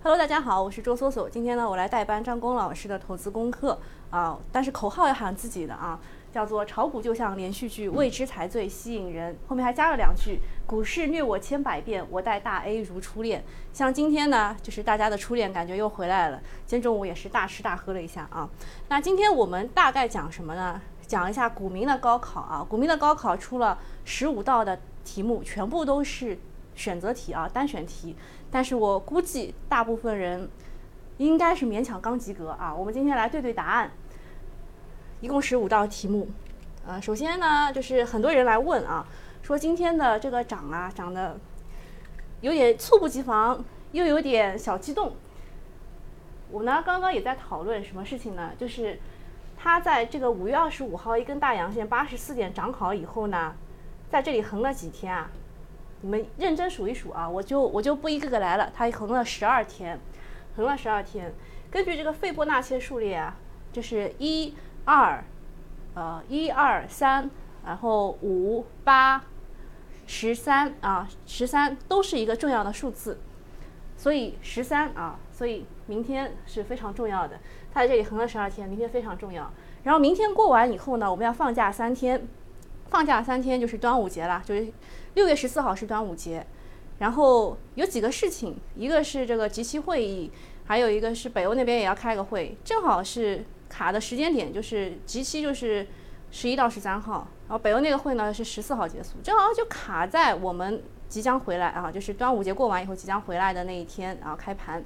Hello，大家好，我是周搜索。今天呢，我来代班张工老师的投资功课啊，但是口号要喊自己的啊，叫做“炒股就像连续剧，未知才最吸引人”。后面还加了两句：“股市虐我千百遍，我待大 A 如初恋。”像今天呢，就是大家的初恋感觉又回来了。今天中午也是大吃大喝了一下啊。那今天我们大概讲什么呢？讲一下股民的高考啊。股民的高考出了十五道的题目，全部都是选择题啊，单选题。但是我估计大部分人应该是勉强刚及格啊。我们今天来对对答案，一共十五道题目。呃，首先呢，就是很多人来问啊，说今天的这个涨啊，涨得有点猝不及防，又有点小激动。我呢，刚刚也在讨论什么事情呢？就是它在这个五月二十五号一根大阳线八十四点涨好以后呢，在这里横了几天啊？你们认真数一数啊，我就我就不一个个来了。它横了十二天，横了十二天。根据这个斐波那契数列啊，就是一二，呃，一二三，然后五八十三啊，十三都是一个重要的数字，所以十三啊，所以明天是非常重要的。它在这里横了十二天，明天非常重要。然后明天过完以后呢，我们要放假三天，放假三天就是端午节了，就是。六月十四号是端午节，然后有几个事情，一个是这个集期会议，还有一个是北欧那边也要开个会，正好是卡的时间点，就是集期就是十一到十三号，然后北欧那个会呢是十四号结束，正好就卡在我们即将回来啊，就是端午节过完以后即将回来的那一天，然后开盘，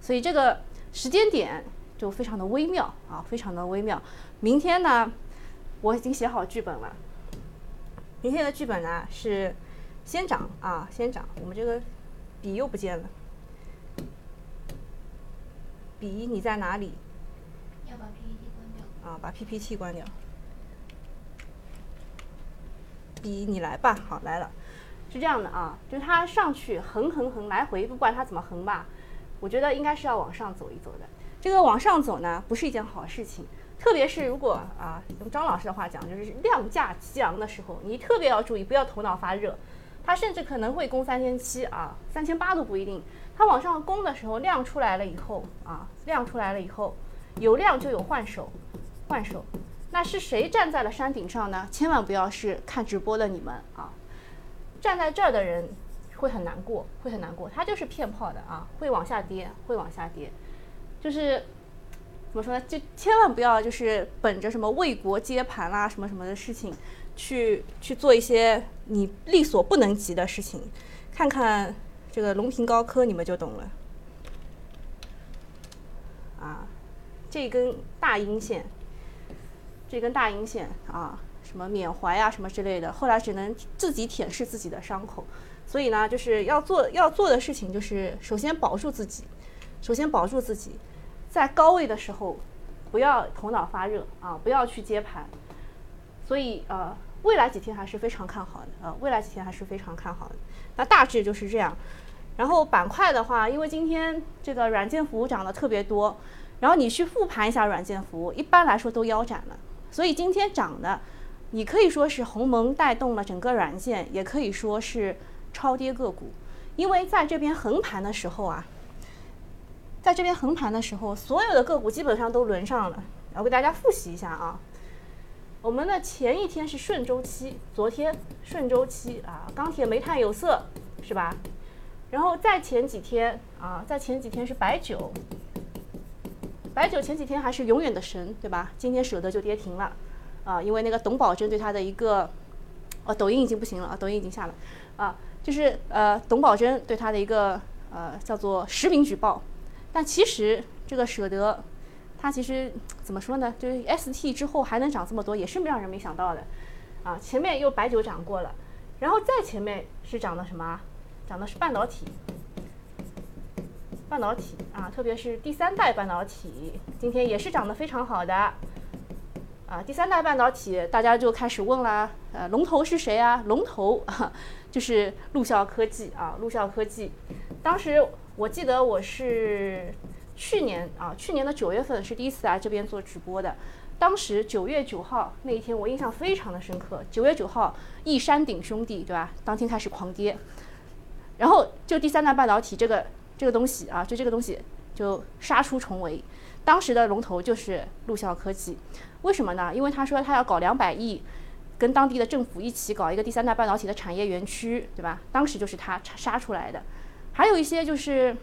所以这个时间点就非常的微妙啊，非常的微妙。明天呢，我已经写好剧本了，明天的剧本呢是。先涨啊，先涨！我们这个笔又不见了，笔你在哪里？要把 PPT 关掉。啊，把 PPT 关掉。笔你来吧，好来了，是这样的啊，就是它上去横横横来回，不管它怎么横吧，我觉得应该是要往上走一走的。这个往上走呢，不是一件好事情，特别是如果啊，用张老师的话讲，就是量价齐扬的时候，你特别要注意，不要头脑发热。它甚至可能会攻三千七啊，三千八都不一定。它往上攻的时候，量出来了以后啊，量出来了以后，有量就有换手，换手。那是谁站在了山顶上呢？千万不要是看直播的你们啊，站在这儿的人会很难过，会很难过。它就是骗炮的啊，会往下跌，会往下跌。就是怎么说呢？就千万不要就是本着什么为国接盘啦，什么什么的事情。去去做一些你力所不能及的事情，看看这个龙平高科，你们就懂了。啊，这根大阴线，这根大阴线啊，什么缅怀啊，什么之类的，后来只能自己舔舐自己的伤口。所以呢，就是要做要做的事情，就是首先保住自己，首先保住自己，在高位的时候不要头脑发热啊，不要去接盘。所以呃，未来几天还是非常看好的呃，未来几天还是非常看好的。那大致就是这样。然后板块的话，因为今天这个软件服务涨得特别多，然后你去复盘一下软件服务，一般来说都腰斩了。所以今天涨的，你可以说是鸿蒙带动了整个软件，也可以说是超跌个股。因为在这边横盘的时候啊，在这边横盘的时候，所有的个股基本上都轮上了。我给大家复习一下啊。我们的前一天是顺周期，昨天顺周期啊，钢铁、煤炭、有色是吧？然后再前几天啊，在前几天是白酒，白酒前几天还是永远的神，对吧？今天舍得就跌停了啊，因为那个董宝珍对他的一个，哦，抖音已经不行了啊，抖音已经下了啊，就是呃，董宝珍对他的一个呃叫做实名举报，但其实这个舍得。它其实怎么说呢？就是 ST 之后还能涨这么多，也是让人没想到的，啊，前面又白酒涨过了，然后再前面是涨的什么？涨的是半导体，半导体啊，特别是第三代半导体，今天也是涨得非常好的，啊，第三代半导体大家就开始问了，呃，龙头是谁啊？龙头 就是陆校科技啊，陆校科技，当时我记得我是。去年啊，去年的九月份是第一次来这边做直播的。当时九月九号那一天，我印象非常的深刻。九月九号，一山顶兄弟，对吧？当天开始狂跌，然后就第三代半导体这个这个东西啊，就这个东西就杀出重围。当时的龙头就是陆校科技，为什么呢？因为他说他要搞两百亿，跟当地的政府一起搞一个第三代半导体的产业园区，对吧？当时就是他杀出来的。还有一些就是，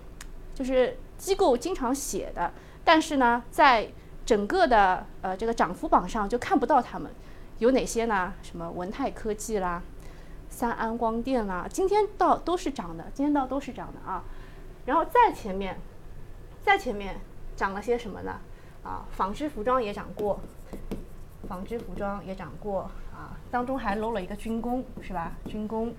就是机构经常写的，但是呢，在整个的呃这个涨幅榜上就看不到他们有哪些呢？什么文泰科技啦，三安光电啦，今天到都是涨的，今天到都是涨的啊。然后再前面，再前面。涨了些什么呢？啊，纺织服装也涨过，纺织服装也涨过啊，当中还漏了一个军工，是吧？军工，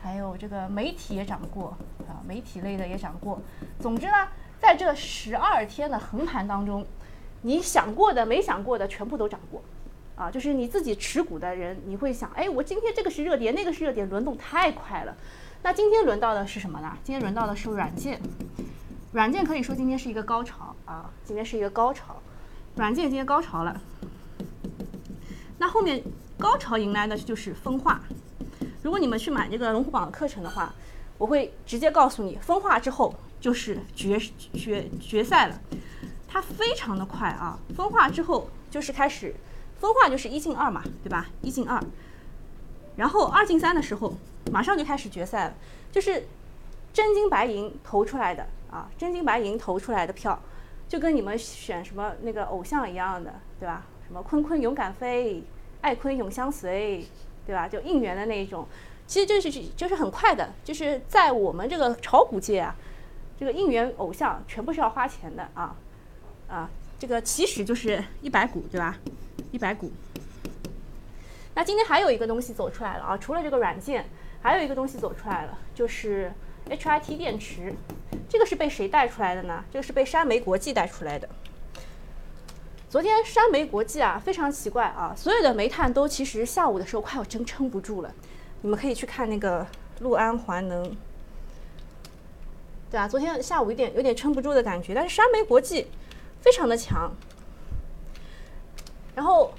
还有这个媒体也涨过啊，媒体类的也涨过。总之呢，在这十二天的横盘当中，你想过的、没想过的全部都涨过，啊，就是你自己持股的人，你会想，哎，我今天这个是热点，那个是热点，轮动太快了。那今天轮到的是什么呢？今天轮到的是软件。软件可以说今天是一个高潮啊，今天是一个高潮，软件今天高潮了。那后面高潮迎来的就是分化。如果你们去买这个龙虎榜的课程的话，我会直接告诉你，分化之后就是决决决赛了。它非常的快啊，分化之后就是开始，分化就是一进二嘛，对吧？一进二，然后二进三的时候，马上就开始决赛了，就是真金白银投出来的。啊，真金白银投出来的票，就跟你们选什么那个偶像一样的，对吧？什么坤坤勇敢飞，爱坤永相随，对吧？就应援的那一种，其实就是就是很快的，就是在我们这个炒股界啊，这个应援偶像全部是要花钱的啊啊，这个起始就是一百股，对吧？一百股。那今天还有一个东西走出来了啊，除了这个软件，还有一个东西走出来了，就是 HIT 电池。这个是被谁带出来的呢？这个是被山煤国际带出来的。昨天山煤国际啊，非常奇怪啊，所有的煤炭都其实下午的时候快要真撑不住了。你们可以去看那个陆安环能，对啊，昨天下午有点有点撑不住的感觉，但是山煤国际非常的强。然后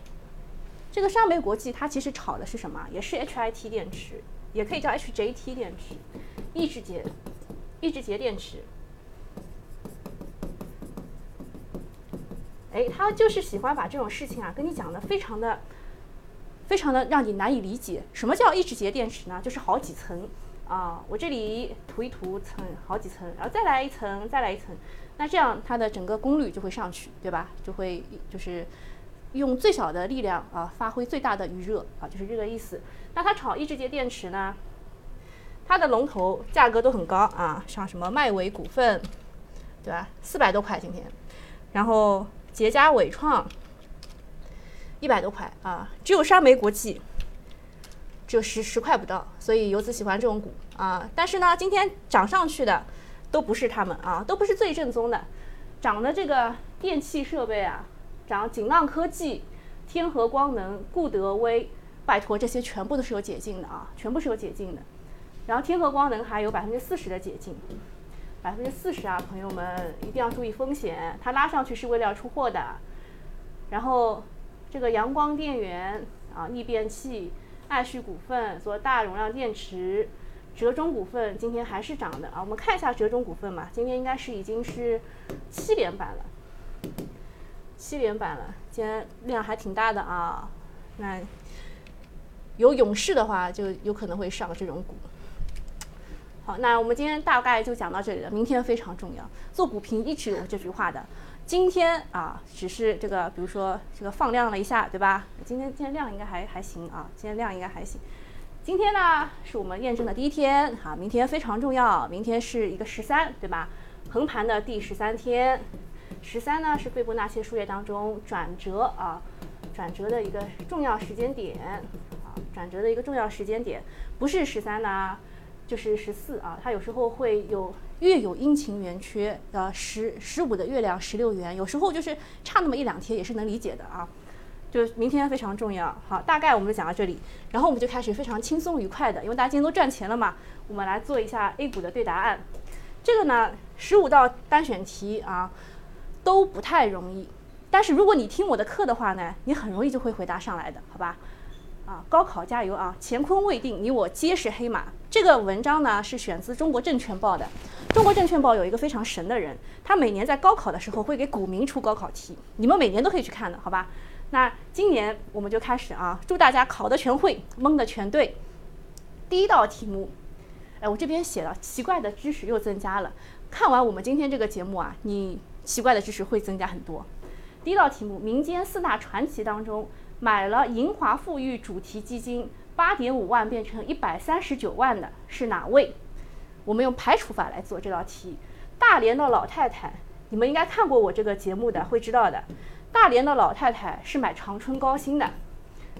这个山煤国际它其实炒的是什么？也是 HIT 电池，也可以叫 HJT 电池，抑制节。抑制节电池，哎，他就是喜欢把这种事情啊跟你讲的非常的、非常的让你难以理解。什么叫抑制节电池呢？就是好几层啊，我这里涂一涂层，好几层，然后再来一层，再来一层，那这样它的整个功率就会上去，对吧？就会就是用最小的力量啊，发挥最大的余热啊，就是这个意思。那它炒抑制节电池呢？它的龙头价格都很高啊，像什么迈维股份，对吧？四百多块今天，然后捷佳伟创一百多块啊，只有山煤国际就十十块不到，所以游资喜欢这种股啊。但是呢，今天涨上去的都不是他们啊，都不是最正宗的，涨的这个电气设备啊，涨锦浪科技、天合光能、固德威，拜托这些全部都是有解禁的啊，全部是有解禁的。然后天合光能还有百分之四十的解禁，百分之四十啊，朋友们一定要注意风险，它拉上去是为了要出货的。然后这个阳光电源啊，逆变器，爱旭股份做大容量电池，折中股份今天还是涨的啊。我们看一下折中股份嘛，今天应该是已经是七连板了，七连板了，今天量还挺大的啊。那有勇士的话，就有可能会上这种股。好，那我们今天大概就讲到这里了。明天非常重要，做股评一直有这句话的。今天啊，只是这个，比如说这个放量了一下，对吧？今天今天量应该还还行啊，今天量应该还行。今天呢，是我们验证的第一天，哈，明天非常重要，明天是一个十三，对吧？横盘的第十三天，十三呢是斐波那契数列当中转折啊，转折的一个重要时间点啊，转折的一个重要时间点，不是十三呢。就是十四啊，它有时候会有月有阴晴圆缺，呃，十十五的月亮十六圆，有时候就是差那么一两天也是能理解的啊。就明天非常重要，好，大概我们就讲到这里，然后我们就开始非常轻松愉快的，因为大家今天都赚钱了嘛，我们来做一下 A 股的对答案。这个呢，十五道单选题啊都不太容易，但是如果你听我的课的话呢，你很容易就会回答上来的，好吧？啊，高考加油啊！乾坤未定，你我皆是黑马。这个文章呢是选自《中国证券报》的。《中国证券报》有一个非常神的人，他每年在高考的时候会给股民出高考题，你们每年都可以去看的，好吧？那今年我们就开始啊，祝大家考的全会，蒙的全对。第一道题目，哎，我这边写了奇怪的知识又增加了。看完我们今天这个节目啊，你奇怪的知识会增加很多。第一道题目，民间四大传奇当中。买了银华富裕主题基金，八点五万变成一百三十九万的是哪位？我们用排除法来做这道题。大连的老太太，你们应该看过我这个节目的，会知道的。大连的老太太是买长春高新的，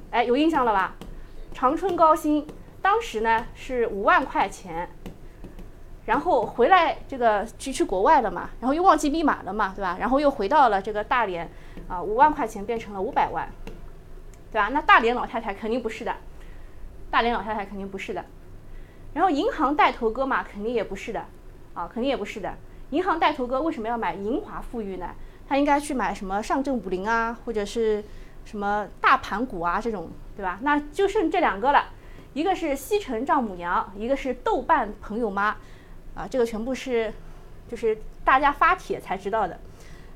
哎，有印象了吧？长春高新当时呢是五万块钱，然后回来这个去去国外了嘛，然后又忘记密码了嘛，对吧？然后又回到了这个大连，啊，五万块钱变成了五百万。对吧？那大连老太太肯定不是的，大连老太太肯定不是的。然后银行带头哥嘛，肯定也不是的，啊，肯定也不是的。银行带头哥为什么要买银华富裕呢？他应该去买什么上证五零啊，或者是什么大盘股啊这种，对吧？那就剩这两个了，一个是西城丈母娘，一个是豆瓣朋友妈，啊，这个全部是就是大家发帖才知道的。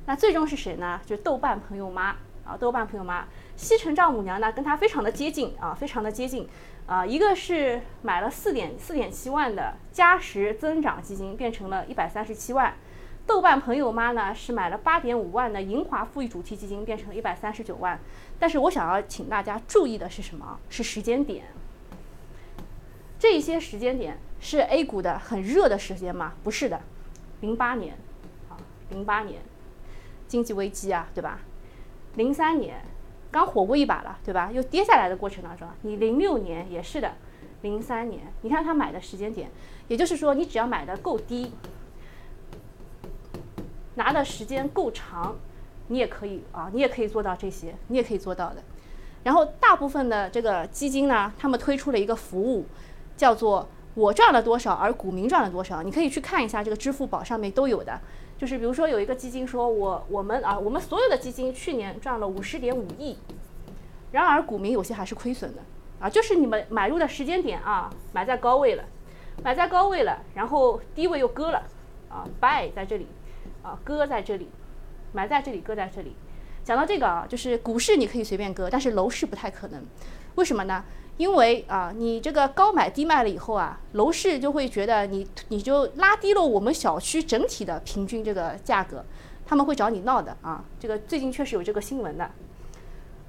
那最终是谁呢？就是豆瓣朋友妈啊，豆瓣朋友妈。西城丈母娘呢，跟她非常的接近啊，非常的接近啊。一个是买了四点四点七万的嘉实增长基金，变成了一百三十七万。豆瓣朋友妈呢是买了八点五万的银华富裕主题基金，变成了一百三十九万。但是我想要请大家注意的是什么？是时间点。这些时间点是 A 股的很热的时间吗？不是的，零八年啊，零八年经济危机啊，对吧？零三年。刚火过一把了，对吧？又跌下来的过程当中，你零六年也是的，零三年，你看他买的时间点，也就是说，你只要买的够低，拿的时间够长，你也可以啊，你也可以做到这些，你也可以做到的。然后大部分的这个基金呢，他们推出了一个服务，叫做“我赚了多少，而股民赚了多少”，你可以去看一下这个支付宝上面都有的。就是比如说有一个基金说，我我们啊，我们所有的基金去年赚了五十点五亿，然而股民有些还是亏损的啊。就是你们买入的时间点啊，买在高位了，买在高位了，然后低位又割了啊，buy 在这里啊，割在这里，买在这里，割在这里。讲到这个啊，就是股市你可以随便割，但是楼市不太可能，为什么呢？因为啊，你这个高买低卖了以后啊，楼市就会觉得你你就拉低了我们小区整体的平均这个价格，他们会找你闹的啊。这个最近确实有这个新闻的。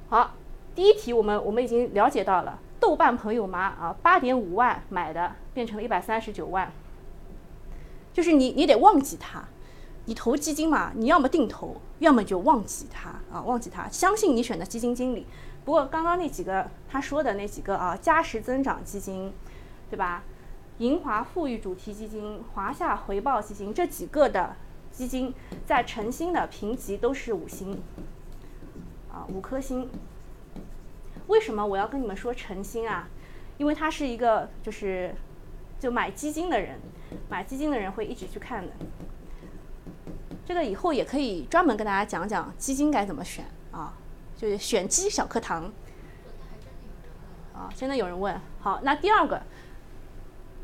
好，第一题我们我们已经了解到了，豆瓣朋友妈啊，八点五万买的变成了一百三十九万，就是你你得忘记它，你投基金嘛，你要么定投，要么就忘记它啊，忘记它，相信你选的基金经理。不过刚刚那几个他说的那几个啊，嘉实增长基金，对吧？银华富裕主题基金、华夏回报基金这几个的基金，在晨星的评级都是五星，啊，五颗星。为什么我要跟你们说晨星啊？因为它是一个就是就买基金的人，买基金的人会一直去看的。这个以后也可以专门跟大家讲讲基金该怎么选。就是选基小课堂，啊，真的有人问。好，那第二个，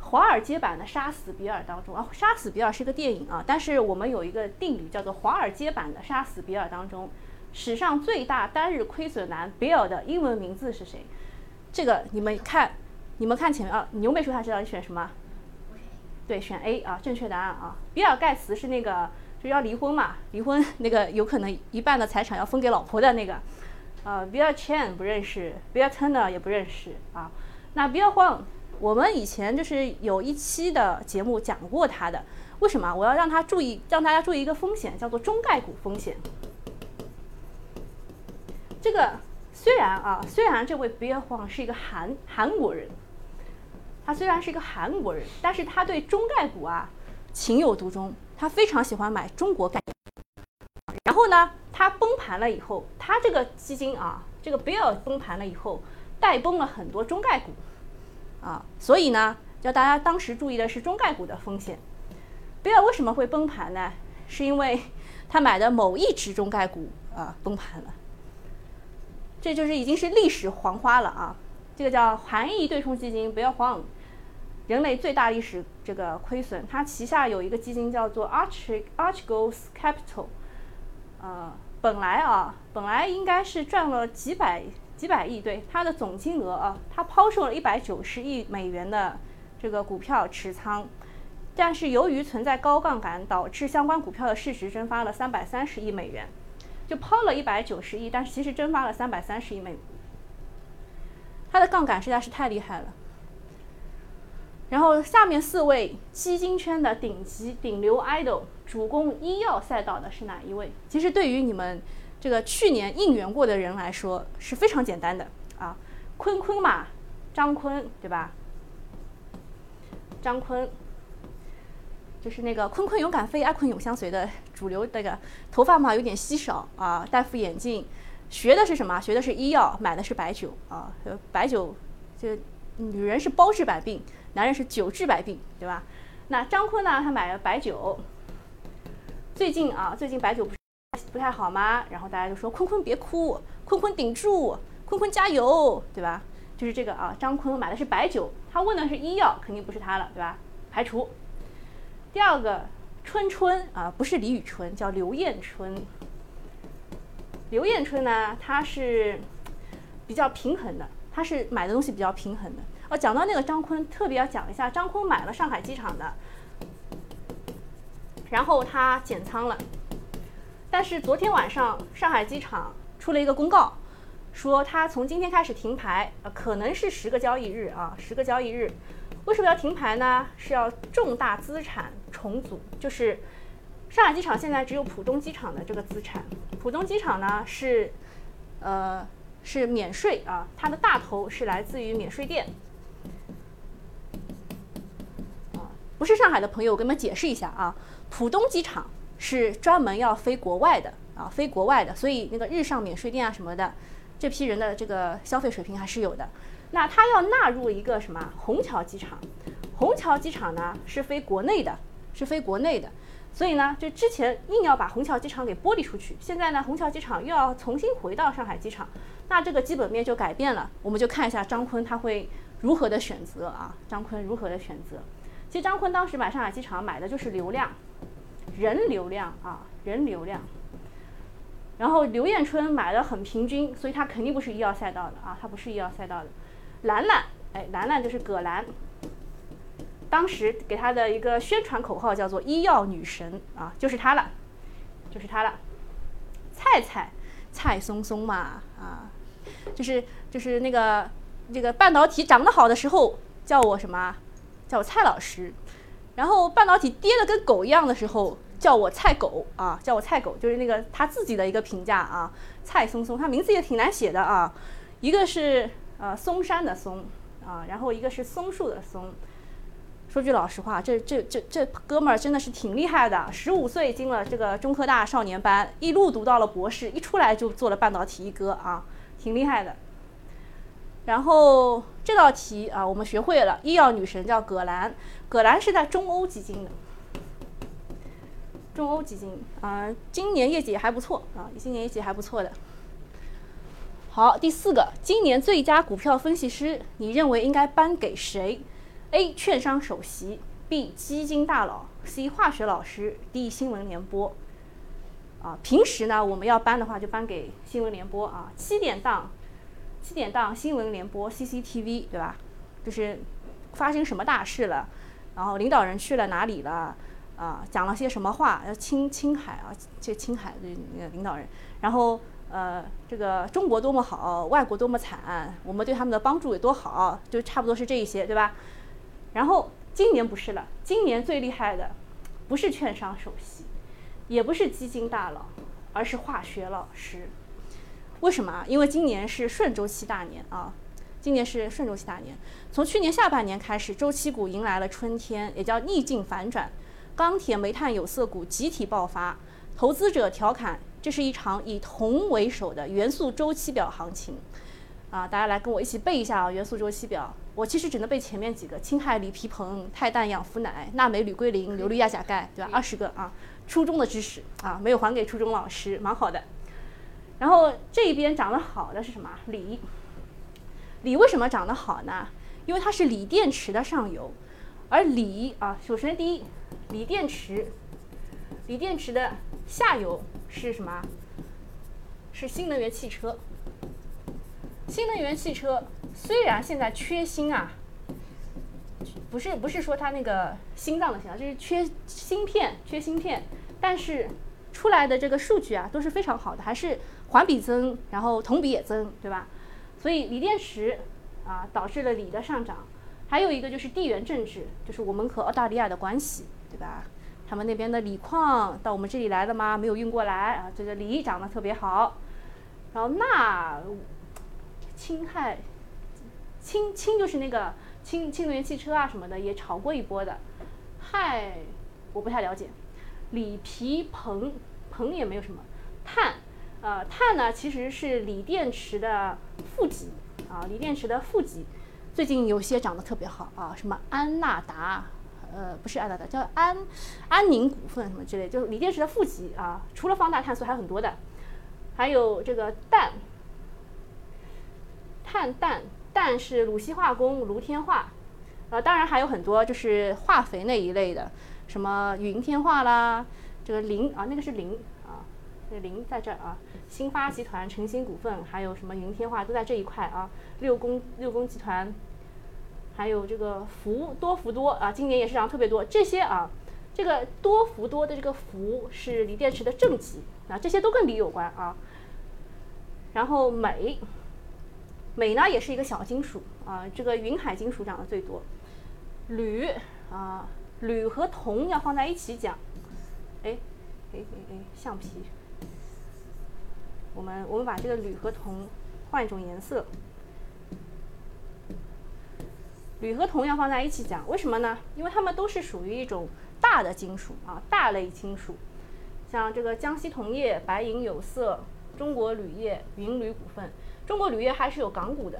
华尔街版的《杀死比尔》当中啊，《杀死比尔》是个电影啊，但是我们有一个定语叫做华尔街版的《杀死比尔》当中，史上最大单日亏损男比尔的英文名字是谁？这个你们看，你们看前面啊，牛妹说他知道，你选什么？对，选 A 啊，正确答案啊。比尔盖茨是那个就要离婚嘛，离婚那个有可能一半的财产要分给老婆的那个。啊，Bill Chen 不认识，Bill Turner 也不认识啊。那 Bill Huang，我们以前就是有一期的节目讲过他的。为什么？我要让他注意，让大家注意一个风险，叫做中概股风险。这个虽然啊，虽然这位 Bill Huang 是一个韩韩国人，他虽然是一个韩国人，但是他对中概股啊情有独钟，他非常喜欢买中国概。然后呢？它崩盘了以后，它这个基金啊，这个 Bill 崩盘了以后，带崩了很多中概股，啊，所以呢，叫大家当时注意的是中概股的风险。Bill 为什么会崩盘呢？是因为他买的某一只中概股啊崩盘了，这就是已经是历史黄花了啊。这个叫韩义对冲基金，不要慌。人类最大历史这个亏损，它旗下有一个基金叫做 Arch Archegos Capital，呃，本来啊，本来应该是赚了几百几百亿，对它的总金额啊，它抛售了一百九十亿美元的这个股票持仓，但是由于存在高杠杆，导致相关股票的市值蒸发了三百三十亿美元，就抛了一百九十亿，但是其实蒸发了三百三十亿美元，它的杠杆实在是太厉害了。然后下面四位基金圈的顶级顶流 idol 主攻医药赛道的是哪一位？其实对于你们这个去年应援过的人来说是非常简单的啊，坤坤嘛，张坤对吧？张坤就是那个“坤坤勇敢飞，爱坤永相随”的主流那个，头发嘛有点稀少啊，戴副眼镜，学的是什么？学的是医药，买的是白酒啊，白酒就女人是包治百病。男人是久治百病，对吧？那张坤呢？他买了白酒。最近啊，最近白酒不是不太好吗？然后大家就说：“坤坤别哭，坤坤顶住，坤坤加油，对吧？”就是这个啊，张坤买的是白酒，他问的是医药，肯定不是他了，对吧？排除。第二个春春啊，不是李宇春，叫刘艳春。刘艳春呢，他是比较平衡的，他是买的东西比较平衡的。哦，讲到那个张坤，特别要讲一下，张坤买了上海机场的，然后他减仓了，但是昨天晚上上海机场出了一个公告，说他从今天开始停牌，呃，可能是十个交易日啊，十个交易日。为什么要停牌呢？是要重大资产重组，就是上海机场现在只有浦东机场的这个资产，浦东机场呢是，呃，是免税啊，它的大头是来自于免税店。不是上海的朋友，我跟你们解释一下啊。浦东机场是专门要飞国外的啊，飞国外的，所以那个日上免税店啊什么的，这批人的这个消费水平还是有的。那他要纳入一个什么虹桥机场？虹桥机场呢是飞国内的，是飞国内的，所以呢，就之前硬要把虹桥机场给剥离出去，现在呢，虹桥机场又要重新回到上海机场，那这个基本面就改变了。我们就看一下张坤他会如何的选择啊？张坤如何的选择？其实张坤当时买上海机场买的就是流量，人流量啊，人流量。然后刘艳春买的很平均，所以他肯定不是医药赛道的啊，他不是医药赛道的。兰兰，哎，兰兰就是葛兰，当时给他的一个宣传口号叫做“医药女神”啊，就是他了，就是他了。蔡蔡，蔡松松嘛啊，就是就是那个这个半导体涨得好的时候叫我什么？叫我蔡老师，然后半导体跌的跟狗一样的时候，叫我蔡狗啊，叫我蔡狗，就是那个他自己的一个评价啊。蔡松松，他名字也挺难写的啊，一个是呃松山的松啊，然后一个是松树的松。说句老实话，这这这这哥们儿真的是挺厉害的，十五岁进了这个中科大少年班，一路读到了博士，一出来就做了半导体一哥啊，挺厉害的。然后这道题啊，我们学会了。医药女神叫葛兰，葛兰是在中欧基金的，中欧基金啊，今年业绩还不错啊，今年业绩还不错的。好，第四个，今年最佳股票分析师，你认为应该颁给谁？A. 券商首席，B. 基金大佬，C. 化学老师，D. 新闻联播。啊，平时呢，我们要颁的话就颁给新闻联播啊，七点档。七点档新闻联播 CCTV 对吧？就是发生什么大事了，然后领导人去了哪里了啊？讲了些什么话？要青青海啊，这青海的那个领导人，然后呃，这个中国多么好，外国多么惨，我们对他们的帮助有多好，就差不多是这一些对吧？然后今年不是了，今年最厉害的不是券商首席，也不是基金大佬，而是化学老师。为什么啊？因为今年是顺周期大年啊，今年是顺周期大年。从去年下半年开始，周期股迎来了春天，也叫逆境反转，钢铁、煤炭、有色股集体爆发。投资者调侃，这是一场以铜为首的元素周期表行情。啊，大家来跟我一起背一下啊，元素周期表。我其实只能背前面几个：氢氦锂铍硼钛氮氧氟氖钠镁铝硅磷硫氯氩钾钙，对吧？二十个啊，初中的知识啊，没有还给初中老师，蛮好的。然后这边涨得好的是什么？锂，锂为什么长得好呢？因为它是锂电池的上游，而锂啊，首先第一，锂电池，锂电池的下游是什么？是新能源汽车。新能源汽车虽然现在缺芯啊，不是不是说它那个心脏的芯啊，就是缺芯片，缺芯片，但是出来的这个数据啊都是非常好的，还是环比增，然后同比也增，对吧？所以锂电池啊导致了锂的上涨，还有一个就是地缘政治，就是我们和澳大利亚的关系，对吧？他们那边的锂矿到我们这里来了吗？没有运过来啊，这个锂涨得特别好，然后钠。氢氦，氢氢就是那个氢氢能源汽车啊什么的也炒过一波的，氦我不太了解，锂铍硼硼也没有什么，碳，呃碳呢其实是锂电池的负极啊锂电池的负极，最近有些涨得特别好啊什么安纳达，呃不是安纳达叫安安宁股份什么之类，就是锂电池的负极啊除了放大碳素还有很多的，还有这个氮。碳氮氮是鲁西化工卢天化，呃，当然还有很多就是化肥那一类的，什么云天化啦，这个磷啊，那个是磷啊，那个磷在这儿啊，新发集团、诚兴股份，还有什么云天化都在这一块啊，六宫六宫集团，还有这个福多福多啊，今年也是涨特别多，这些啊，这个多福多的这个福是锂电池的正极啊，这些都跟锂有关啊，然后镁。镁呢也是一个小金属啊，这个云海金属涨得最多。铝啊，铝和铜要放在一起讲。哎，哎哎哎，橡皮。我们我们把这个铝和铜换一种颜色。铝和铜要放在一起讲，为什么呢？因为它们都是属于一种大的金属啊，大类金属。像这个江西铜业、白银有色、中国铝业、云铝股份。中国铝业还是有港股的，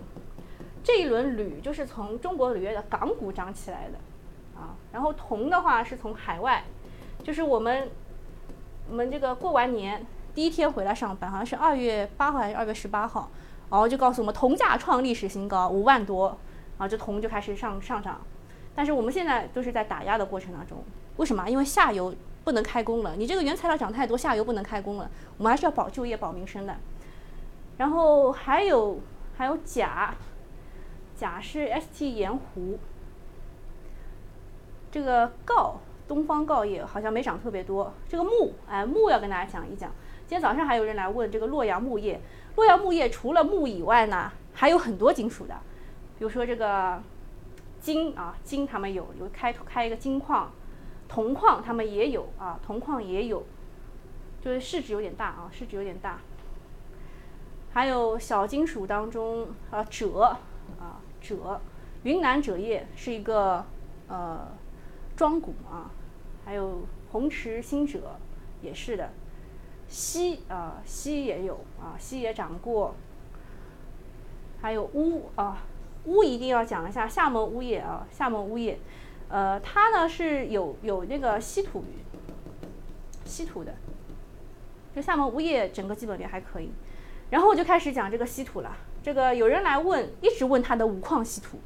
这一轮铝就是从中国铝业的港股涨起来的，啊，然后铜的话是从海外，就是我们我们这个过完年第一天回来上班，好像是二月八号还是二月十八号，然后就告诉我们铜价创历史新高五万多，然后这铜就开始上上涨，但是我们现在都是在打压的过程当中，为什么？因为下游不能开工了，你这个原材料涨太多，下游不能开工了，我们还是要保就业保民生的。然后还有还有钾，钾是 ST 盐湖。这个锆，东方锆业好像没涨特别多。这个钼，哎，钼要跟大家讲一讲。今天早上还有人来问这个洛阳钼业，洛阳钼业除了钼以外呢，还有很多金属的，比如说这个金啊，金他们有有开开一个金矿，铜矿他们也有啊，铜矿也有，就是市值有点大啊，市值有点大。还有小金属当中啊，锗啊，锗，云南锗业是一个呃庄股啊，还有红池新者也是的，锡啊，锡也有啊，锡也涨过，还有钨啊，钨一定要讲一下厦门钨业啊，厦门钨业，呃，它呢是有有那个稀土，稀土的，就厦门钨业整个基本面还可以。然后我就开始讲这个稀土了。这个有人来问，一直问他的五矿稀土。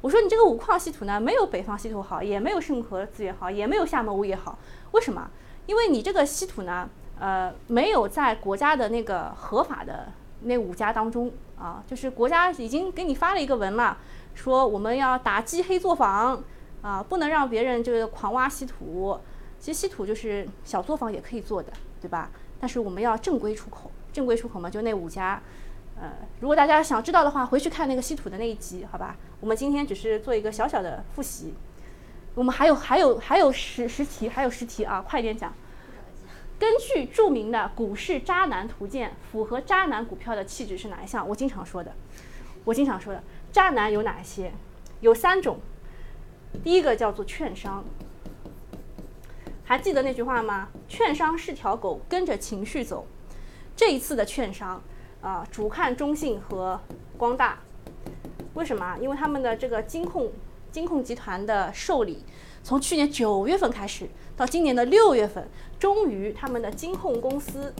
我说你这个五矿稀土呢，没有北方稀土好，也没有盛和资源好，也没有厦门钨业好。为什么？因为你这个稀土呢，呃，没有在国家的那个合法的那五家当中啊，就是国家已经给你发了一个文了，说我们要打击黑作坊啊，不能让别人就是狂挖稀土。其实稀土就是小作坊也可以做的，对吧？但是我们要正规出口。正规出口嘛，就那五家，呃，如果大家想知道的话，回去看那个稀土的那一集，好吧？我们今天只是做一个小小的复习，我们还有还有还有十十题，还有十题啊，快点讲。根据著名的股市渣男图鉴，符合渣男股票的气质是哪一项？我经常说的，我经常说的，渣男有哪些？有三种，第一个叫做券商，还记得那句话吗？券商是条狗，跟着情绪走。这一次的券商，啊，主看中信和光大，为什么？因为他们的这个金控金控集团的受理，从去年九月份开始，到今年的六月份，终于他们的金控公司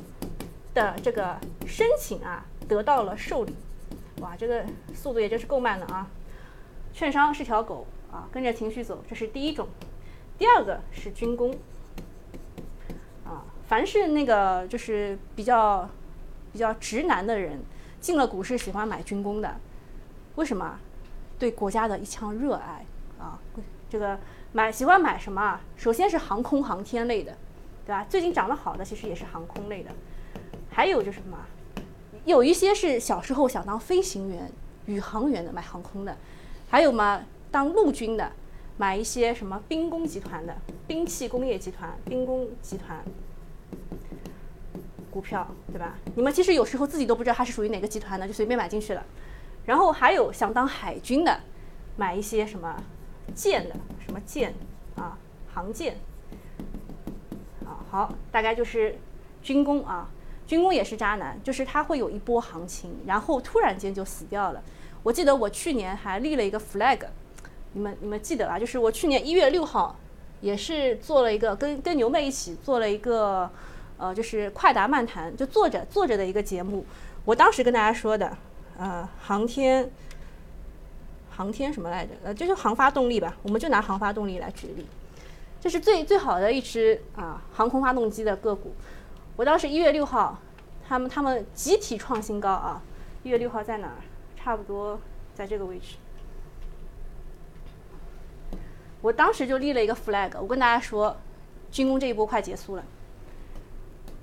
的这个申请啊得到了受理，哇，这个速度也真是够慢的啊！券商是条狗啊，跟着情绪走，这是第一种。第二个是军工啊，凡是那个就是比较比较直男的人，进了股市喜欢买军工的，为什么？对国家的一腔热爱啊，这个买喜欢买什么？首先是航空航天类的，对吧？最近涨得好的其实也是航空类的，还有就是什么？有一些是小时候想当飞行员、宇航员的买航空的，还有嘛当陆军的买一些什么兵工集团的兵器工业集团、兵工集团股票，对吧？你们其实有时候自己都不知道它是属于哪个集团的，就随便买进去了。然后还有想当海军的，买一些什么舰的，什么舰啊，航舰啊，好，大概就是军工啊，军工也是渣男，就是他会有一波行情，然后突然间就死掉了。我记得我去年还立了一个 flag，你们你们记得吧？就是我去年一月六号也是做了一个跟跟牛妹一起做了一个呃，就是快答漫谈，就坐着坐着的一个节目，我当时跟大家说的。呃，航天，航天什么来着？呃，就是航发动力吧，我们就拿航发动力来举例，这是最最好的一只啊航空发动机的个股。我当时一月六号，他们他们集体创新高啊！一月六号在哪儿？差不多在这个位置。我当时就立了一个 flag，我跟大家说，军工这一波快结束了。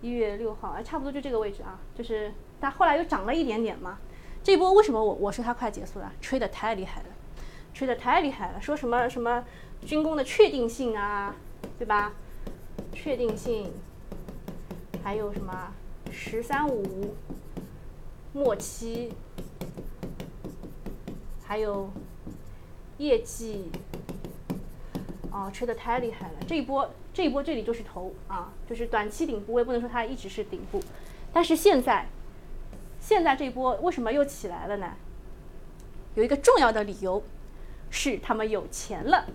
一月六号，哎，差不多就这个位置啊，就是但后来又涨了一点点嘛。这波为什么我我说它快结束了？吹得太厉害了，吹得太厉害了！说什么什么军工的确定性啊，对吧？确定性，还有什么“十三五”末期，还有业绩，哦，吹得太厉害了！这一波这一波这里就是头啊，就是短期顶部，我也不能说它一直是顶部，但是现在。现在这一波为什么又起来了呢？有一个重要的理由，是他们有钱了，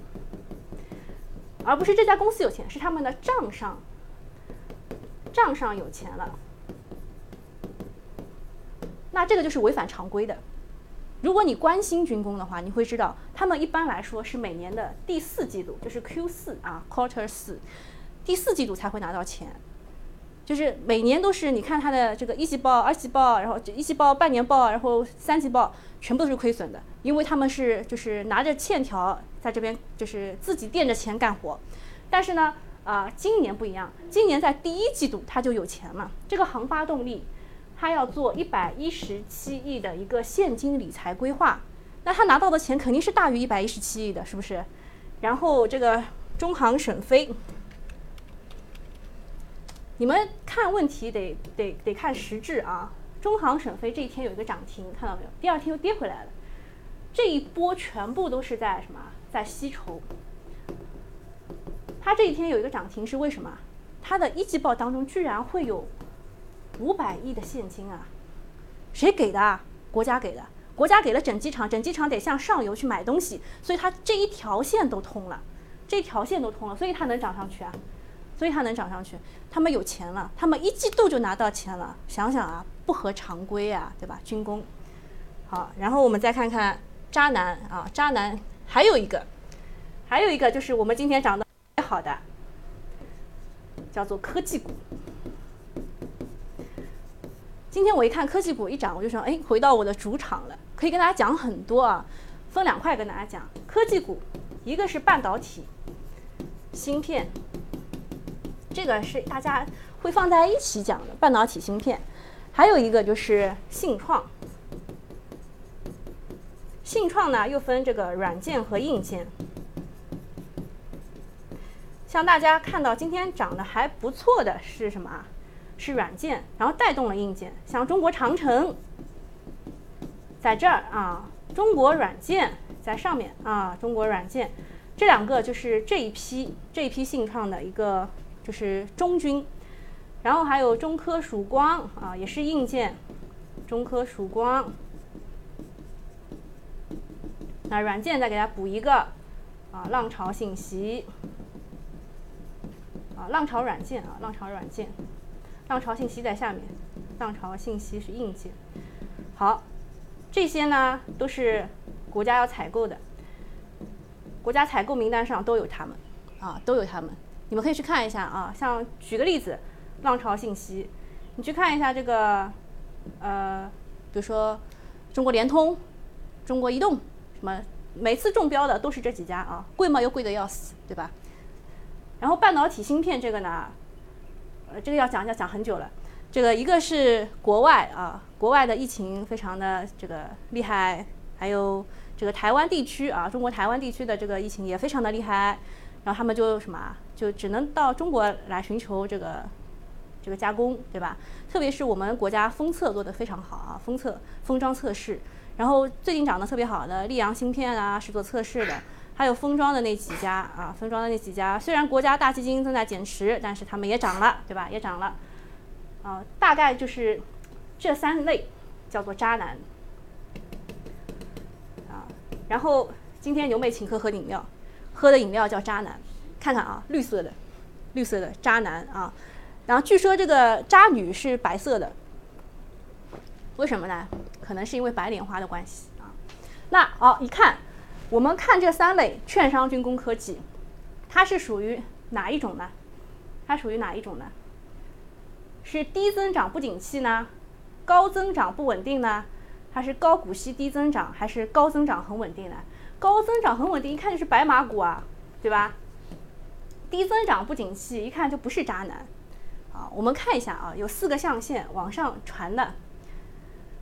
而不是这家公司有钱，是他们的账上账上有钱了。那这个就是违反常规的。如果你关心军工的话，你会知道，他们一般来说是每年的第四季度，就是 Q 四啊，Quarter 四，第四季度才会拿到钱。就是每年都是，你看它的这个一季报、二季报，然后一季报、半年报，然后三季报，全部都是亏损的，因为他们是就是拿着欠条在这边，就是自己垫着钱干活。但是呢，啊，今年不一样，今年在第一季度它就有钱了。这个航发动力，他要做一百一十七亿的一个现金理财规划，那他拿到的钱肯定是大于一百一十七亿的，是不是？然后这个中航沈飞。你们看问题得得得看实质啊！中航沈飞这一天有一个涨停，看到没有？第二天又跌回来了。这一波全部都是在什么？在吸筹。它这一天有一个涨停是为什么？它的一季报当中居然会有五百亿的现金啊！谁给的？国家给的。国家给了整机厂，整机厂得向上游去买东西，所以它这一条线都通了，这条线都通了，所以它能涨上去啊！所以它能涨上去，他们有钱了，他们一季度就拿到钱了，想想啊，不合常规啊，对吧？军工，好，然后我们再看看渣男啊，渣男还有一个，还有一个就是我们今天涨得最好的，叫做科技股。今天我一看科技股一涨，我就说，哎，回到我的主场了，可以跟大家讲很多啊，分两块跟大家讲科技股，一个是半导体，芯片。这个是大家会放在一起讲的半导体芯片，还有一个就是信创。信创呢又分这个软件和硬件。像大家看到今天涨得还不错的是什么啊？是软件，然后带动了硬件。像中国长城在这儿啊，中国软件在上面啊，中国软件这两个就是这一批这一批信创的一个。就是中军，然后还有中科曙光啊，也是硬件。中科曙光，那软件再给大家补一个啊，浪潮信息啊，浪潮软件啊，浪潮软件，浪潮信息在下面，浪潮信息是硬件。好，这些呢都是国家要采购的，国家采购名单上都有他们，啊，都有他们。你们可以去看一下啊，像举个例子，浪潮信息，你去看一下这个，呃，比如说中国联通、中国移动，什么每次中标的都是这几家啊，贵吗？又贵的要死，对吧？然后半导体芯片这个呢，这个要讲要讲很久了。这个一个是国外啊，国外的疫情非常的这个厉害，还有这个台湾地区啊，中国台湾地区的这个疫情也非常的厉害，然后他们就什么，就只能到中国来寻求这个这个加工，对吧？特别是我们国家封测做得非常好啊，封测封装测试，然后最近涨得特别好的溧阳芯片啊，是做测试的，还有封装的那几家啊，封装的那几家，虽然国家大基金正在减持，但是他们也涨了，对吧？也涨了。啊，大概就是这三类叫做渣男啊。然后今天牛妹请客喝饮料，喝的饮料叫渣男，看看啊，绿色的，绿色的渣男啊。然后据说这个渣女是白色的，为什么呢？可能是因为白莲花的关系啊。那哦，一看，我们看这三类，券商、军工、科技，它是属于哪一种呢？它属于哪一种呢？是低增长不景气呢，高增长不稳定呢，还是高股息低增长，还是高增长很稳定呢？高增长很稳定，一看就是白马股啊，对吧？低增长不景气，一看就不是渣男。啊，我们看一下啊，有四个象限往上传的，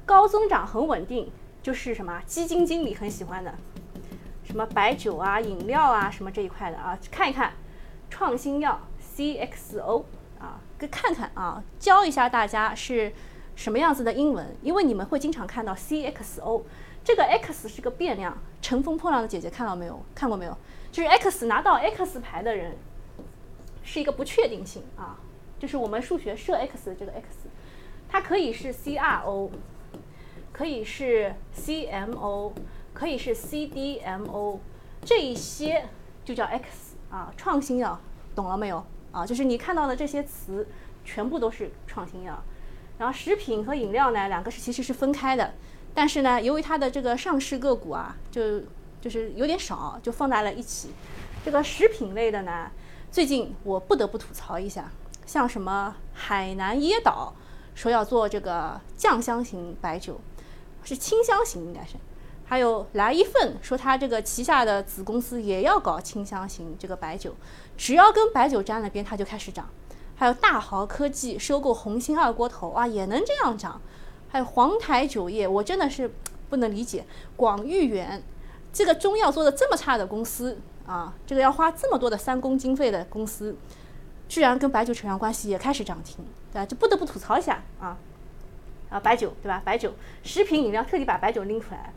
高增长很稳定，就是什么基金经理很喜欢的，什么白酒啊、饮料啊什么这一块的啊，看一看，创新药 CXO。啊，给看看啊，教一下大家是什么样子的英文，因为你们会经常看到 C X O，这个 X 是个变量。乘风破浪的姐姐看到没有？看过没有？就是 X 拿到 X 牌的人是一个不确定性啊，就是我们数学设 X 这个 X，它可以是 C R O，可以是 C M O，可以是 C D M O，这一些就叫 X 啊，创新药，懂了没有？啊，就是你看到的这些词，全部都是创新药。然后食品和饮料呢，两个是其实是分开的。但是呢，由于它的这个上市个股啊，就就是有点少，就放在了一起。这个食品类的呢，最近我不得不吐槽一下，像什么海南椰岛说要做这个酱香型白酒，是清香型应该是。还有来一份说他这个旗下的子公司也要搞清香型这个白酒，只要跟白酒沾了边，它就开始涨。还有大豪科技收购红星二锅头啊，也能这样涨。还有黄台酒业，我真的是不能理解，广誉源这个中药做的这么差的公司啊，这个要花这么多的三公经费的公司，居然跟白酒扯上关系，也开始涨停，对吧？就不得不吐槽一下啊啊，白酒对吧？白酒食品饮料特地把白酒拎出来。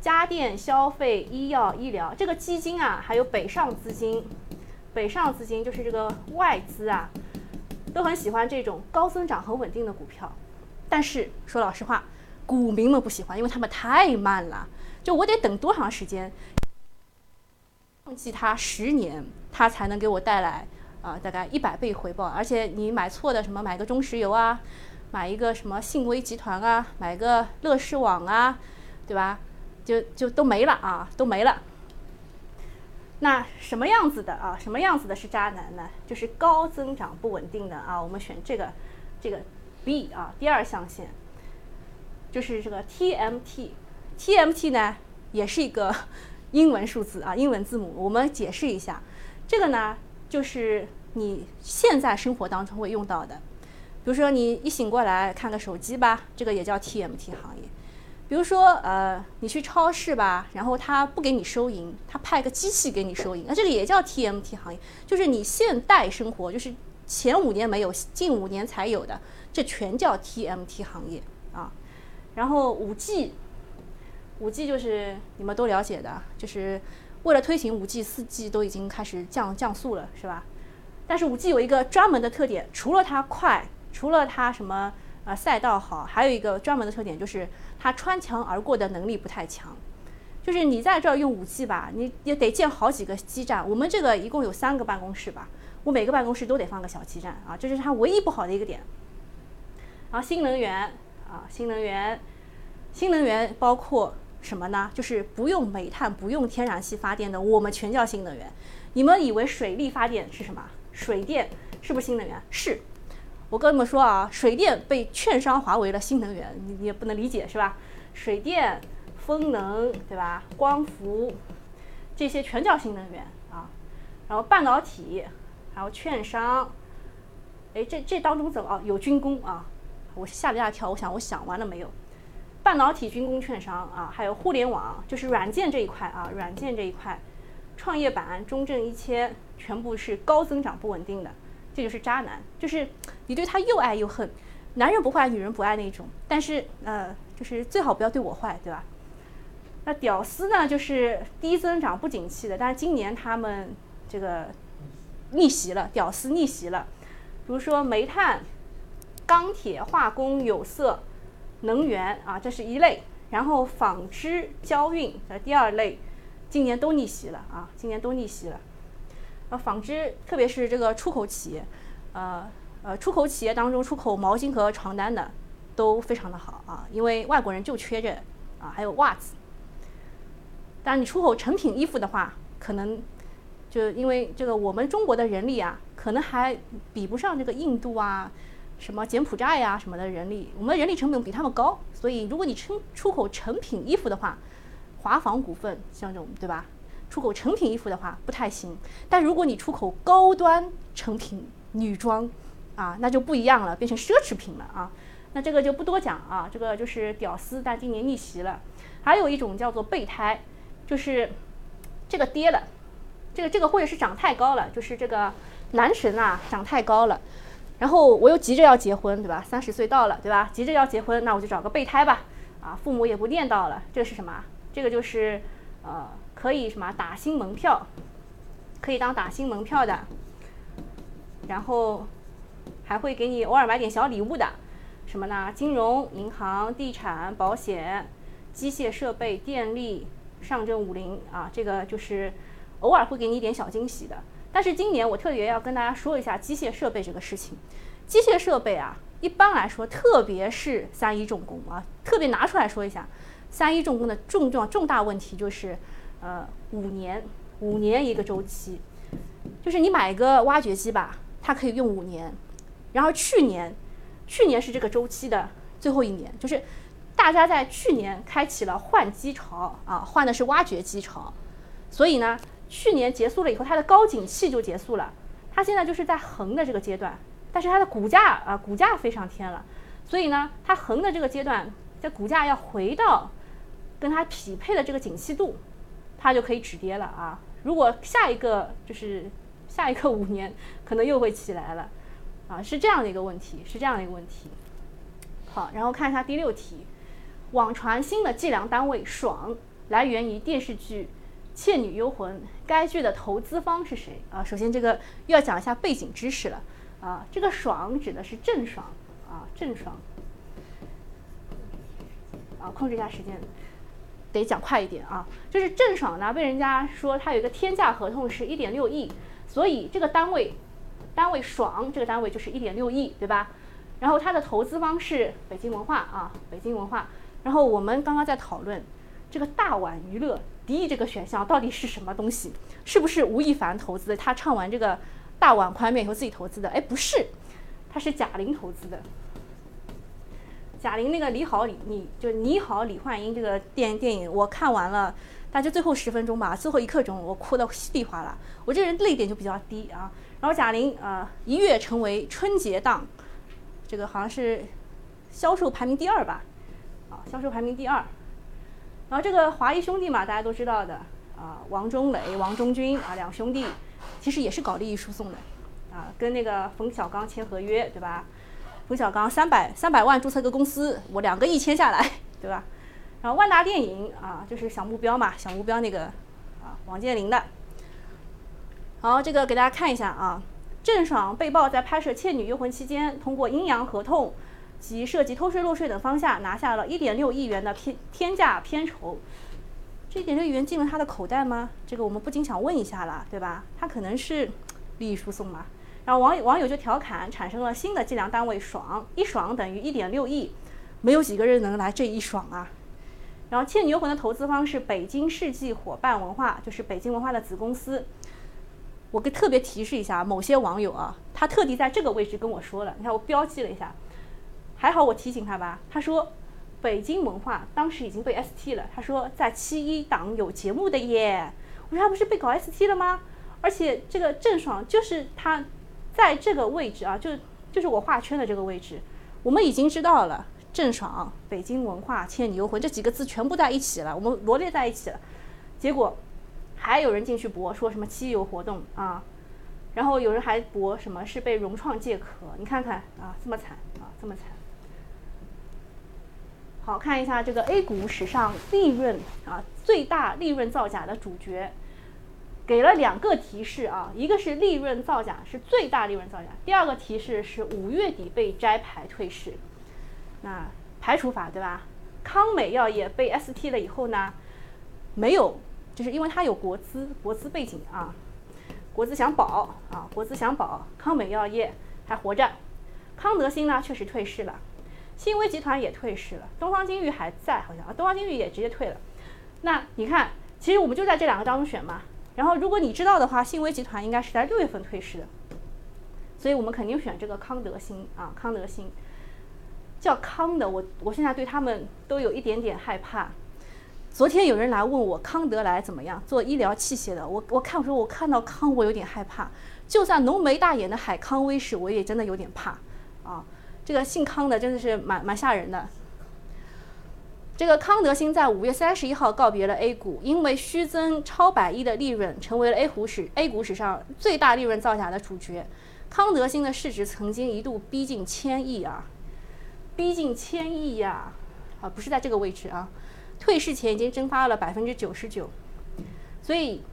家电、消费、医药、医疗，这个基金啊，还有北上资金，北上资金就是这个外资啊，都很喜欢这种高增长、很稳定的股票。但是说老实话，股民们不喜欢，因为他们太慢了。就我得等多长时间，放弃它十年，它才能给我带来啊大概一百倍回报。而且你买错的什么，买个中石油啊，买一个什么信威集团啊，买个乐视网啊，对吧？就就都没了啊，都没了。那什么样子的啊？什么样子的是渣男呢？就是高增长不稳定的啊。我们选这个，这个 B 啊，第二象限，就是这个 TMT。TMT 呢，也是一个 英文数字啊，英文字母。我们解释一下，这个呢，就是你现在生活当中会用到的。比如说，你一醒过来看个手机吧，这个也叫 TMT 行业。比如说，呃，你去超市吧，然后他不给你收银，他派个机器给你收银，那这个也叫 TMT 行业，就是你现代生活，就是前五年没有，近五年才有的，这全叫 TMT 行业啊。然后五 G，五 G 就是你们都了解的，就是为了推行五 G，四 G 都已经开始降降速了，是吧？但是五 G 有一个专门的特点，除了它快，除了它什么？啊，赛道好，还有一个专门的特点就是它穿墙而过的能力不太强。就是你在这儿用五 G 吧，你也得建好几个基站。我们这个一共有三个办公室吧，我每个办公室都得放个小基站啊，这是它唯一不好的一个点。然后新能源啊，新能源，新能源包括什么呢？就是不用煤炭、不用天然气发电的，我们全叫新能源。你们以为水力发电是什么？水电是不是新能源？是。我跟你们说啊，水电被券商划为了新能源，你你也不能理解是吧？水电、风能，对吧？光伏，这些全叫新能源啊。然后半导体，还有券商，哎，这这当中怎么啊？有军工啊？我吓了一大跳，我想我想完了没有？半导体、军工、券商啊，还有互联网，就是软件这一块啊，软件这一块，创业板、中证一千，全部是高增长不稳定的，这就是渣男，就是你对他又爱又恨，男人不坏，女人不爱那种，但是呃，就是最好不要对我坏，对吧？那屌丝呢，就是低增长不景气的，但是今年他们这个逆袭了，屌丝逆袭了，比如说煤炭。钢铁、化工、有色、能源啊，这是一类。然后纺织、交运的第二类，今年都逆袭了啊，今年都逆袭了。啊，纺织，特别是这个出口企业，呃呃，出口企业当中出口毛巾和床单的都非常的好啊，因为外国人就缺这啊，还有袜子。但你出口成品衣服的话，可能就因为这个我们中国的人力啊，可能还比不上这个印度啊。什么柬埔寨呀什么的人力，我们人力成本比他们高，所以如果你出出口成品衣服的话，华纺股份像这种对吧？出口成品衣服的话不太行，但如果你出口高端成品女装，啊，那就不一样了，变成奢侈品了啊。那这个就不多讲啊，这个就是屌丝，但今年逆袭了。还有一种叫做备胎，就是这个跌了，这个这个或者是长太高了，就是这个男神啊长太高了。然后我又急着要结婚，对吧？三十岁到了，对吧？急着要结婚，那我就找个备胎吧。啊，父母也不念叨了。这个是什么？这个就是，呃，可以什么打新门票，可以当打新门票的。然后还会给你偶尔买点小礼物的，什么呢？金融、银行、地产、保险、机械设备、电力、上证五零啊，这个就是偶尔会给你一点小惊喜的。但是今年我特别要跟大家说一下机械设备这个事情。机械设备啊，一般来说，特别是三一重工啊，特别拿出来说一下，三一重工的重重重大问题就是，呃，五年五年一个周期，就是你买一个挖掘机吧，它可以用五年，然后去年去年是这个周期的最后一年，就是大家在去年开启了换机潮啊，换的是挖掘机潮，所以呢。去年结束了以后，它的高景气就结束了，它现在就是在横的这个阶段，但是它的股价啊，股价飞上天了，所以呢，它横的这个阶段，这股价要回到跟它匹配的这个景气度，它就可以止跌了啊。如果下一个就是下一个五年，可能又会起来了，啊，是这样的一个问题，是这样的一个问题。好，然后看一下第六题，网传新的计量单位“爽”来源于电视剧。《倩女幽魂》该剧的投资方是谁啊？首先，这个又要讲一下背景知识了啊。这个“爽”指的是郑爽啊，郑爽啊，控制一下时间，得讲快一点啊。就是郑爽呢，被人家说她有一个天价合同是一点六亿，所以这个单位单位“爽”这个单位就是一点六亿，对吧？然后他的投资方是北京文化啊，北京文化。然后我们刚刚在讨论这个大碗娱乐。第一这个选项到底是什么东西？是不是吴亦凡投资的？他唱完这个大碗宽面以后自己投资的？哎，不是，他是贾玲投资的。贾玲那个你好李，你就你好李焕英这个电电影，我看完了，大概最后十分钟吧，最后一刻钟我哭得稀里哗啦。我这人泪点就比较低啊。然后贾玲啊一跃成为春节档，这个好像是销售排名第二吧？啊，销售排名第二。然后这个华谊兄弟嘛，大家都知道的啊，王中磊、王中军啊，两兄弟其实也是搞利益输送的啊，跟那个冯小刚签合约，对吧？冯小刚三百三百万注册个公司，我两个亿签下来，对吧？然后万达电影啊，就是小目标嘛，小目标那个啊，王健林的。好，这个给大家看一下啊，郑爽被曝在拍摄《倩女幽魂》期间，通过阴阳合同。及涉及偷税漏税等方向，拿下了一点六亿元的片天价片酬。这一点六亿元进了他的口袋吗？这个我们不禁想问一下了，对吧？他可能是利益输送吧？然后网友网友就调侃，产生了新的计量单位“爽”，一爽等于一点六亿，没有几个人能来这一爽啊！然后《倩女幽魂》的投资方是北京世纪伙伴文化，就是北京文化的子公司。我给特别提示一下某些网友啊，他特地在这个位置跟我说了，你看我标记了一下，还好我提醒他吧。他说北京文化当时已经被 ST 了，他说在七一档有节目的耶。我说他不是被搞 ST 了吗？而且这个郑爽就是他在这个位置啊，就就是我画圈的这个位置，我们已经知道了郑爽、北京文化、倩女幽魂这几个字全部在一起了，我们罗列在一起了，结果。还有人进去博说什么七有活动啊，然后有人还博什么是被融创借壳，你看看啊，这么惨啊，这么惨。好看一下这个 A 股史上利润啊最大利润造假的主角，给了两个提示啊，一个是利润造假是最大利润造假，第二个提示是五月底被摘牌退市，那排除法对吧？康美药业被 ST 了以后呢，没有。就是因为它有国资，国资背景啊，国资想保啊，国资想保，康美药业还活着，康德新呢确实退市了，新威集团也退市了，东方金玉还在好像啊，东方金玉也直接退了。那你看，其实我们就在这两个当中选嘛。然后如果你知道的话，信威集团应该是在六月份退市的，所以我们肯定选这个康德新啊，康德新叫康的，我我现在对他们都有一点点害怕。昨天有人来问我康德来怎么样做医疗器械的，我我看我说我看到康我有点害怕，就算浓眉大眼的海康威视我也真的有点怕，啊，这个姓康的真的是蛮蛮吓人的。这个康德新在五月三十一号告别了 A 股，因为虚增超百亿的利润，成为了 A 股史 A 股史上最大利润造假的主角。康德新的市值曾经一度逼近千亿啊，逼近千亿呀，啊不是在这个位置啊。退市前已经蒸发了百分之九十九，所以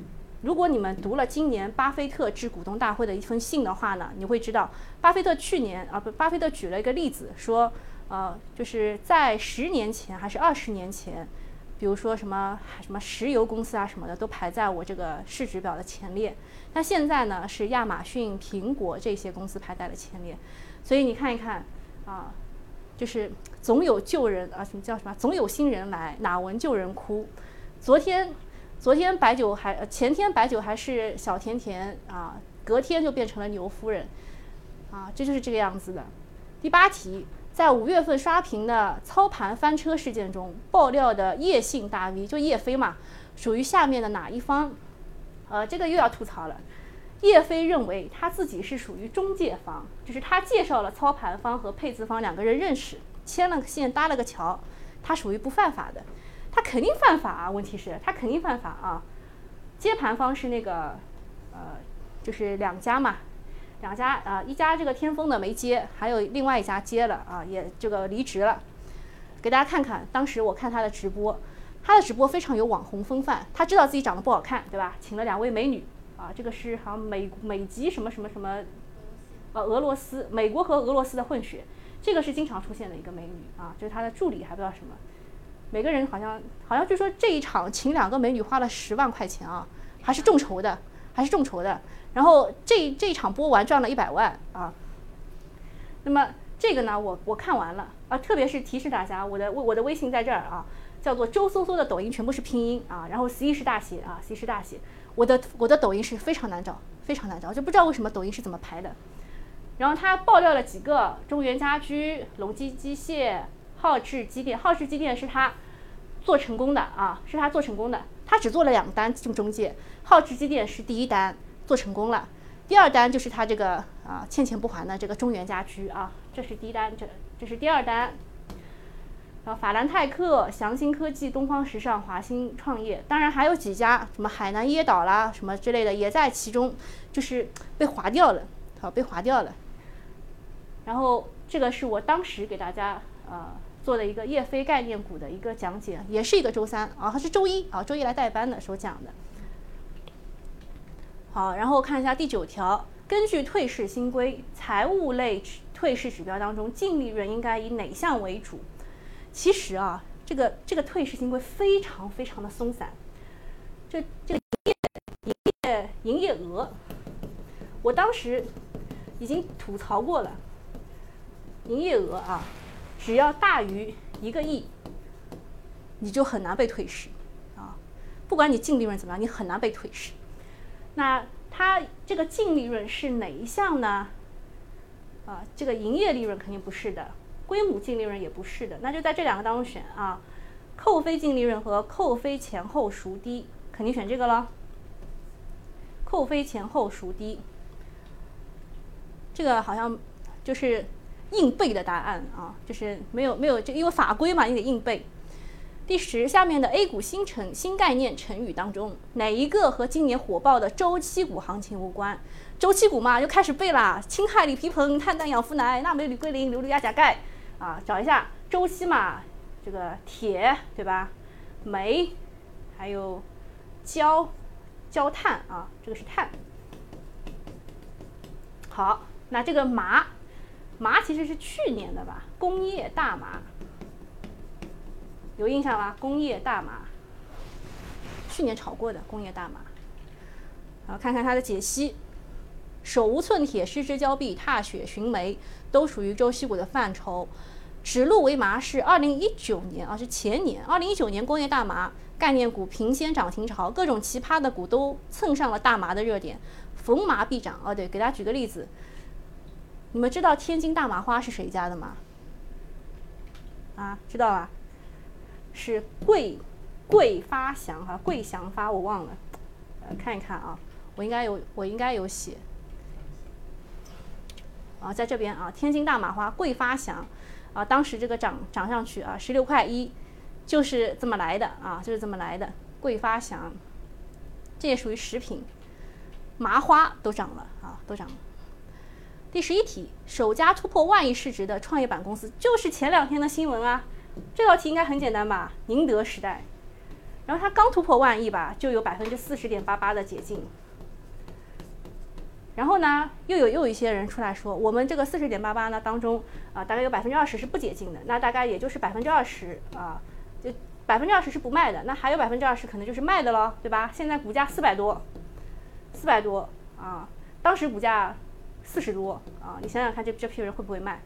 如果你们读了今年巴菲特致股东大会的一封信的话呢，你会知道，巴菲特去年啊不，巴菲特举了一个例子，说，呃，就是在十年前还是二十年前，比如说什么什么石油公司啊什么的都排在我这个市值表的前列，那现在呢是亚马逊、苹果这些公司排在了前列，所以你看一看啊。就是总有旧人啊，什么叫什么？总有新人来，哪闻旧人哭？昨天，昨天白酒还，前天白酒还是小甜甜啊，隔天就变成了牛夫人，啊，这就是这个样子的。第八题，在五月份刷屏的操盘翻车事件中，爆料的叶姓大 V 就叶飞嘛，属于下面的哪一方？呃，这个又要吐槽了。叶飞认为他自己是属于中介方，就是他介绍了操盘方和配资方两个人认识，牵了个线搭了个桥，他属于不犯法的，他肯定犯法啊！问题是，他肯定犯法啊！接盘方是那个，呃，就是两家嘛，两家啊，一家这个天风的没接，还有另外一家接了啊，也这个离职了。给大家看看，当时我看他的直播，他的直播非常有网红风范，他知道自己长得不好看，对吧？请了两位美女。啊，这个是好像美美籍什么什么什么，呃，俄罗斯、美国和俄罗斯的混血，这个是经常出现的一个美女啊，就是他的助理还不知道什么，每个人好像好像据说这一场请两个美女花了十万块钱啊，还是众筹的，还是众筹的，然后这这一场播完赚了一百万啊，那么这个呢，我我看完了啊，特别是提示大家，我的我的微信在这儿啊，叫做周搜搜的抖音全部是拼音啊，然后 C 是大写啊，C 是大写。我的我的抖音是非常难找，非常难找，就不知道为什么抖音是怎么排的。然后他爆料了几个中原家居、隆基机械、浩智机电。浩智机电是他做成功的啊，是他做成功的。他只做了两单这么中介，浩智机电是第一单做成功了，第二单就是他这个啊欠钱不还的这个中原家居啊，这是第一单，这这是第二单。然后法兰泰克、祥兴科技、东方时尚、华兴创业，当然还有几家，什么海南椰岛啦，什么之类的也在其中，就是被划掉了，好被划掉了。然后这个是我当时给大家呃做的一个叶飞概念股的一个讲解，也是一个周三啊，它是周一啊，周一来代班的时候讲的。好，然后看一下第九条，根据退市新规，财务类退市指标当中，净利润应该以哪项为主？其实啊，这个这个退市新规非常非常的松散。这这个营业营业营业额，我当时已经吐槽过了。营业额啊，只要大于一个亿，你就很难被退市啊。不管你净利润怎么样，你很难被退市。那它这个净利润是哪一项呢？啊，这个营业利润肯定不是的，归母净利润也不是的，那就在这两个当中选啊。扣非净利润和扣非前后孰低？肯定选这个了。扣非前后孰低？这个好像就是硬背的答案啊，就是没有没有，就因为法规嘛，你得硬背。第十，下面的 A 股新成新概念成语当中，哪一个和今年火爆的周期股行情无关？周期股嘛，就开始背啦，氢氦锂铍硼碳氮氧氟氖钠镁铝硅磷硫氯氩钾钙啊，找一下周期嘛，这个铁对吧？煤，还有焦焦炭啊，这个是碳。好。那这个麻，麻其实是去年的吧？工业大麻，有印象吧？工业大麻，去年炒过的工业大麻。好，看看它的解析：手无寸铁，失之交臂，踏雪寻梅，都属于周期股的范畴。指鹿为马是二零一九年啊，是前年。二零一九年工业大麻概念股频掀涨停潮，各种奇葩的股都蹭上了大麻的热点，逢麻必涨。哦，对，给大家举个例子。你们知道天津大麻花是谁家的吗？啊，知道吧？是桂桂发祥哈，桂祥发我忘了，呃，看一看啊，我应该有我应该有写啊，在这边啊，天津大麻花桂发祥啊，当时这个涨涨上去啊，十六块一，就是这么来的啊，就是这么来的。桂发祥，这也属于食品，麻花都涨了啊，都涨了。第十一题，首家突破万亿市值的创业板公司就是前两天的新闻啊。这道题应该很简单吧？宁德时代，然后它刚突破万亿吧，就有百分之四十点八八的解禁。然后呢，又有又有一些人出来说，我们这个四十点八八呢当中啊，大概有百分之二十是不解禁的，那大概也就是百分之二十啊，就百分之二十是不卖的，那还有百分之二十可能就是卖的了，对吧？现在股价四百多，四百多啊，当时股价。四十多啊！你想想看，这这批人会不会卖？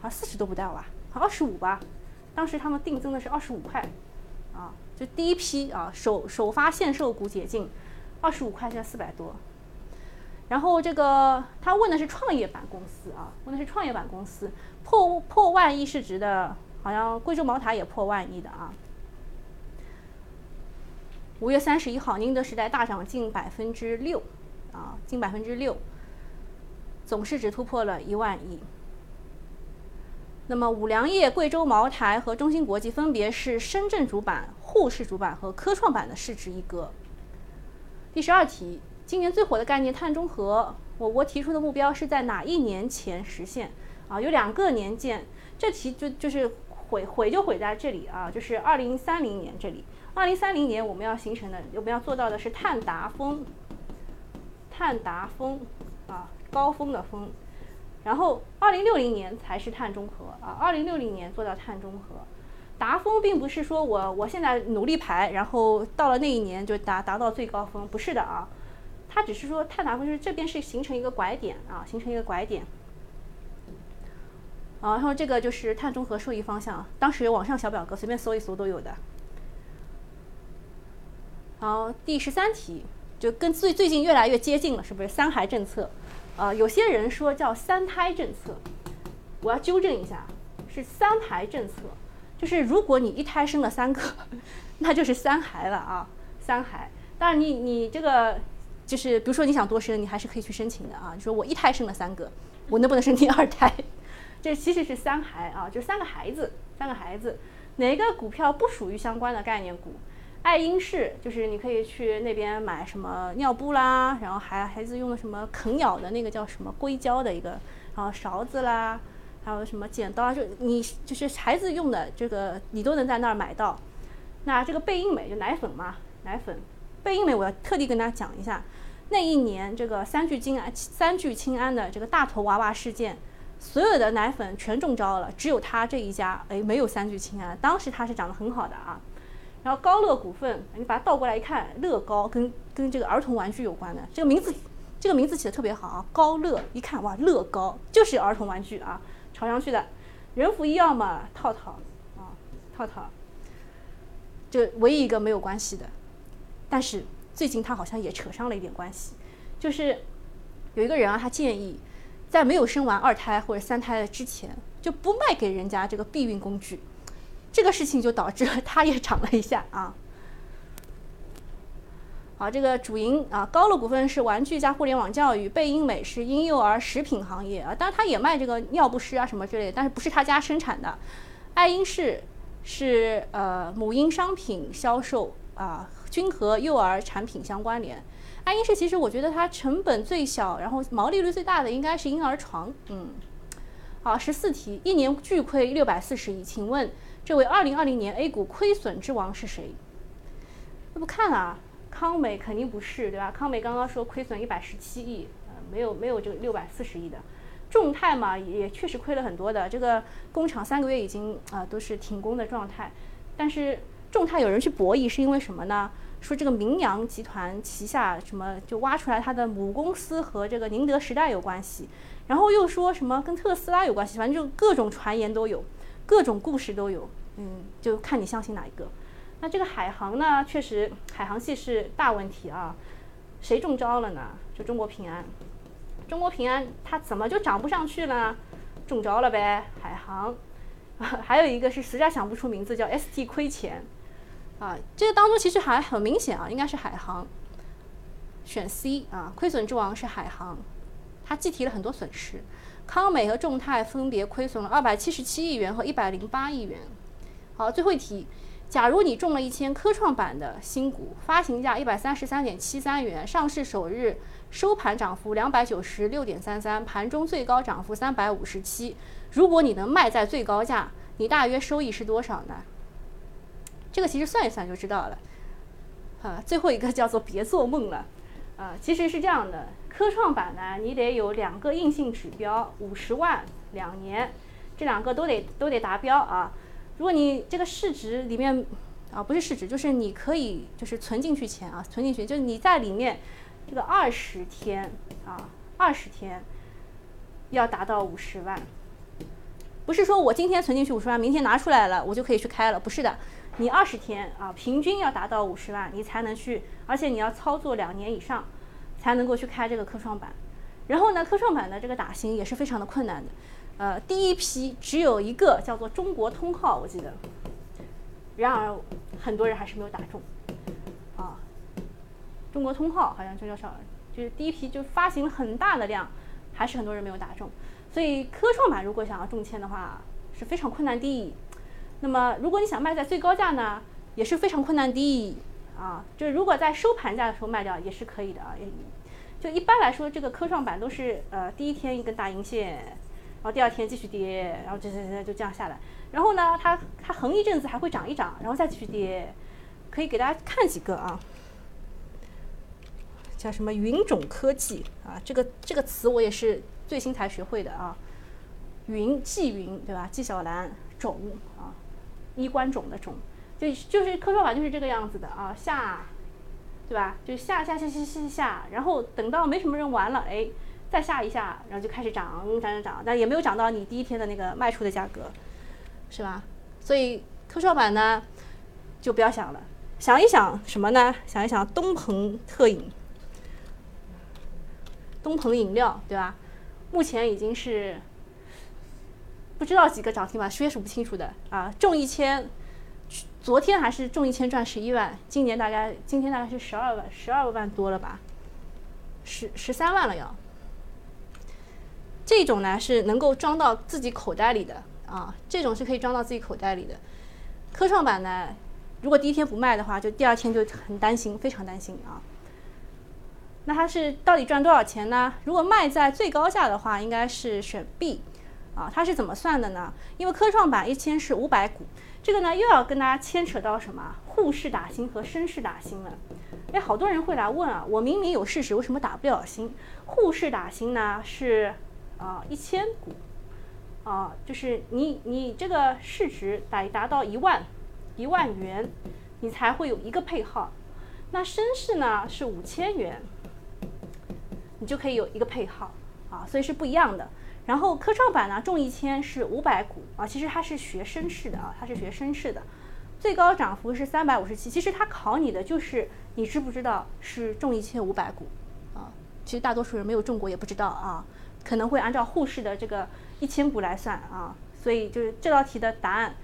好像四十都不到吧？好像二十五吧？当时他们定增的是二十五块，啊，就第一批啊首首发限售股解禁，二十五块现在四百多。然后这个他问的是创业板公司啊，问的是创业板公司破破万亿市值的，好像贵州茅台也破万亿的啊。五月三十一号，宁德时代大涨近百分之六，啊，近百分之六。总市值突破了一万亿。那么五粮液、贵州茅台和中芯国际分别是深圳主板、沪市主板和科创板的市值一哥。第十二题，今年最火的概念碳中和，我国提出的目标是在哪一年前实现？啊，有两个年鉴，这题就就是毁毁就毁在这里啊，就是二零三零年这里。二零三零年我们要形成的，我们要做到的是碳达峰。碳达峰啊。高峰的峰，然后二零六零年才是碳中和啊！二零六零年做到碳中和，达峰并不是说我我现在努力排，然后到了那一年就达达到最高峰，不是的啊，它只是说碳达峰就是这边是形成一个拐点啊，形成一个拐点，然后这个就是碳中和受益方向，当时网上小表格随便搜一搜都有的。好，第十三题就跟最最近越来越接近了，是不是三孩政策？啊，有些人说叫三胎政策，我要纠正一下，是三孩政策，就是如果你一胎生了三个，那就是三孩了啊，三孩。当然你你这个就是比如说你想多生，你还是可以去申请的啊。你说我一胎生了三个，我能不能申第二胎？这其实是三孩啊，就三个孩子，三个孩子，哪个股票不属于相关的概念股？爱婴室就是你可以去那边买什么尿布啦，然后孩孩子用的什么啃咬的那个叫什么硅胶的一个，然后勺子啦，还有什么剪刀啊，就你就是孩子用的这个你都能在那儿买到。那这个贝因美就奶粉嘛，奶粉，贝因美我要特地跟大家讲一下，那一年这个三聚氰胺三聚氰胺的这个大头娃娃事件，所有的奶粉全中招了，只有他这一家哎没有三聚氰胺，当时它是涨得很好的啊。然后高乐股份，你把它倒过来一看，乐高跟跟这个儿童玩具有关的，这个名字，这个名字起的特别好啊，高乐，一看哇，乐高就是儿童玩具啊，朝阳区的。人福医药嘛，套套啊，套套。这唯一一个没有关系的。但是最近他好像也扯上了一点关系，就是有一个人啊，他建议在没有生完二胎或者三胎的之前，就不卖给人家这个避孕工具。这个事情就导致了他也涨了一下啊。好，这个主营啊，高乐股份是玩具加互联网教育，贝因美是婴幼儿食品行业啊，当然它也卖这个尿不湿啊什么之类的，但是不是他家生产的。爱婴是是呃母婴商品销售啊，均和幼儿产品相关联。爱婴是其实我觉得它成本最小，然后毛利率最大的应该是婴儿床。嗯，好，十四题，一年巨亏六百四十亿，请问这位二零二零年 A 股亏损之王是谁？那不看啊？康美肯定不是，对吧？康美刚刚说亏损一百十七亿，呃，没有没有这个六百四十亿的。众泰嘛，也确实亏了很多的，这个工厂三个月已经啊都是停工的状态。但是众泰有人去博弈，是因为什么呢？说这个明阳集团旗下什么就挖出来它的母公司和这个宁德时代有关系，然后又说什么跟特斯拉有关系，反正就各种传言都有，各种故事都有，嗯，就看你相信哪一个。那这个海航呢，确实海航系是大问题啊，谁中招了呢？就中国平安，中国平安它怎么就涨不上去了？中招了呗，海航。还有一个是实在想不出名字，叫 ST 亏钱，啊，这个当中其实还很明显啊，应该是海航。选 C 啊，亏损之王是海航，它计提了很多损失，康美和众泰分别亏损了二百七十七亿元和一百零八亿元。好，最后一题。假如你中了一千科创板的新股，发行价一百三十三点七三元，上市首日收盘涨幅两百九十六点三三，盘中最高涨幅三百五十七。如果你能卖在最高价，你大约收益是多少呢？这个其实算一算就知道了。啊，最后一个叫做别做梦了。啊，其实是这样的，科创板呢，你得有两个硬性指标，五十万两年，这两个都得都得达标啊。如果你这个市值里面啊，不是市值，就是你可以就是存进去钱啊，存进去，就是你在里面这个二十天啊，二十天要达到五十万，不是说我今天存进去五十万，明天拿出来了我就可以去开了，不是的，你二十天啊，平均要达到五十万，你才能去，而且你要操作两年以上才能够去开这个科创板。然后呢，科创板的这个打新也是非常的困难的。呃，第一批只有一个叫做中国通号，我记得。然而，很多人还是没有打中。啊，中国通号好像就叫少，就是第一批就发行很大的量，还是很多人没有打中。所以科创板如果想要中签的话，是非常困难的。那么，如果你想卖在最高价呢，也是非常困难的。啊，就是如果在收盘价的时候卖掉也是可以的啊。就一般来说，这个科创板都是呃第一天一根大阴线。然后第二天继续跌，然后这这这就这样下来。然后呢，它它横一阵子还会涨一涨，然后再继续跌。可以给大家看几个啊，叫什么云种科技啊？这个这个词我也是最新才学会的啊。云纪云对吧？纪晓岚种啊，衣冠冢的冢，就就是科创板就是这个样子的啊，下对吧？就下下下下下下，然后等到没什么人玩了，哎。再下一下，然后就开始涨，涨涨涨，但也没有涨到你第一天的那个卖出的价格，是吧？所以科创板呢，就不要想了，想一想什么呢？想一想东鹏特饮，东鹏饮料，对吧？目前已经是不知道几个涨停板，数也数不清楚的啊！中一千，昨天还是中一千赚十一万，今年大概今天大概是十二万，十二万多了吧？十十三万了要。这种呢是能够装到自己口袋里的啊，这种是可以装到自己口袋里的。科创板呢，如果第一天不卖的话，就第二天就很担心，非常担心啊。那它是到底赚多少钱呢？如果卖在最高价的话，应该是选 B 啊。它是怎么算的呢？因为科创板一千是五百股，这个呢又要跟大家牵扯到什么沪市打新和深市打新了。哎，好多人会来问啊，我明明有市值，为什么打不了新？沪市打新呢是。啊，一千股，啊，就是你你这个市值达达到一万一万元，你才会有一个配号。那深市呢是五千元，你就可以有一个配号啊，所以是不一样的。然后科创板呢中一千是五百股啊，其实它是学深市的啊，它是学深市的。最高涨幅是三百五十七。其实它考你的就是你知不知道是中一千五百股啊？其实大多数人没有中过也不知道啊，可能会按照沪市的这个一千股来算啊。所以就是这道题的答案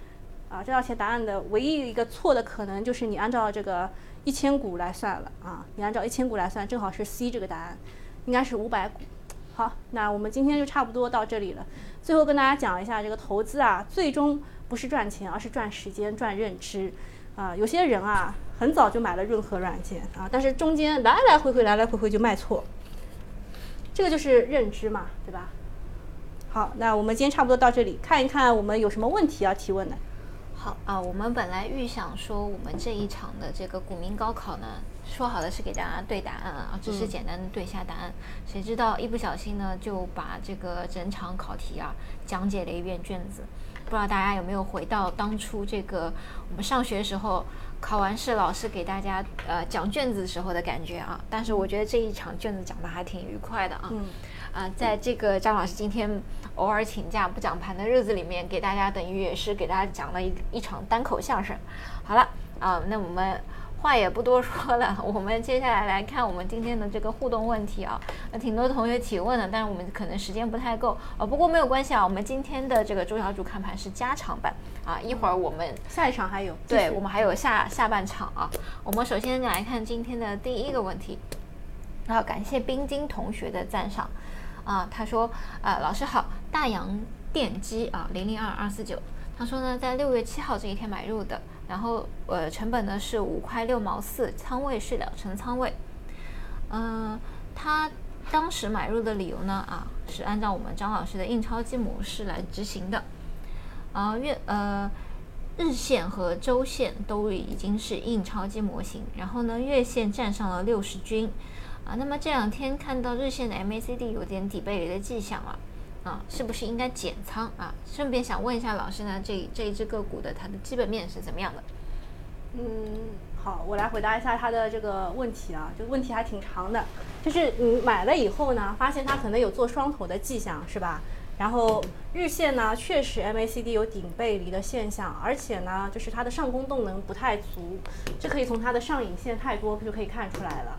啊，这道题答案的唯一一个错的可能就是你按照这个一千股来算了啊，你按照一千股来算，正好是 C 这个答案，应该是五百股。好，那我们今天就差不多到这里了。最后跟大家讲一下，这个投资啊，最终不是赚钱，而是赚时间、赚认知。啊，有些人啊，很早就买了润和软件啊，但是中间来来回回、来来回回就卖错，这个就是认知嘛，对吧？好，那我们今天差不多到这里，看一看我们有什么问题要提问的。好啊，我们本来预想说，我们这一场的这个股民高考呢。说好的是给大家对答案啊，只是简单的对一下答案。谁知道一不小心呢，就把这个整场考题啊讲解了一遍卷子。不知道大家有没有回到当初这个我们上学时候考完试，老师给大家呃讲卷子时候的感觉啊？但是我觉得这一场卷子讲的还挺愉快的啊。啊，在这个张老师今天偶尔请假不讲盘的日子里面，给大家等于也是给大家讲了一一场单口相声。好了啊，那我们。话也不多说了，我们接下来来看我们今天的这个互动问题啊，那挺多同学提问的，但是我们可能时间不太够。啊，不过没有关系啊，我们今天的这个周小主看盘是加长版啊，一会儿我们下一场还有，对我们还有下下半场啊，我们首先来看今天的第一个问题，啊，感谢冰晶同学的赞赏。啊，他说啊，老师好，大洋电机啊，零零二二四九，他说呢，在六月七号这一天买入的。然后，呃，成本呢是五块六毛四，仓位是两成仓位。嗯，他当时买入的理由呢，啊，是按照我们张老师的印钞机模式来执行的。啊，月呃，日线和周线都已经是印钞机模型，然后呢，月线站上了六十均。啊，那么这两天看到日线的 MACD 有点底背离的迹象了。啊是不是应该减仓啊？顺便想问一下老师呢，这这一只个股的它的基本面是怎么样的？嗯，好，我来回答一下他的这个问题啊，这个问题还挺长的。就是你买了以后呢，发现它可能有做双头的迹象，是吧？然后日线呢，确实 MACD 有顶背离的现象，而且呢，就是它的上攻动能不太足，这可以从它的上影线太多就可以看出来了。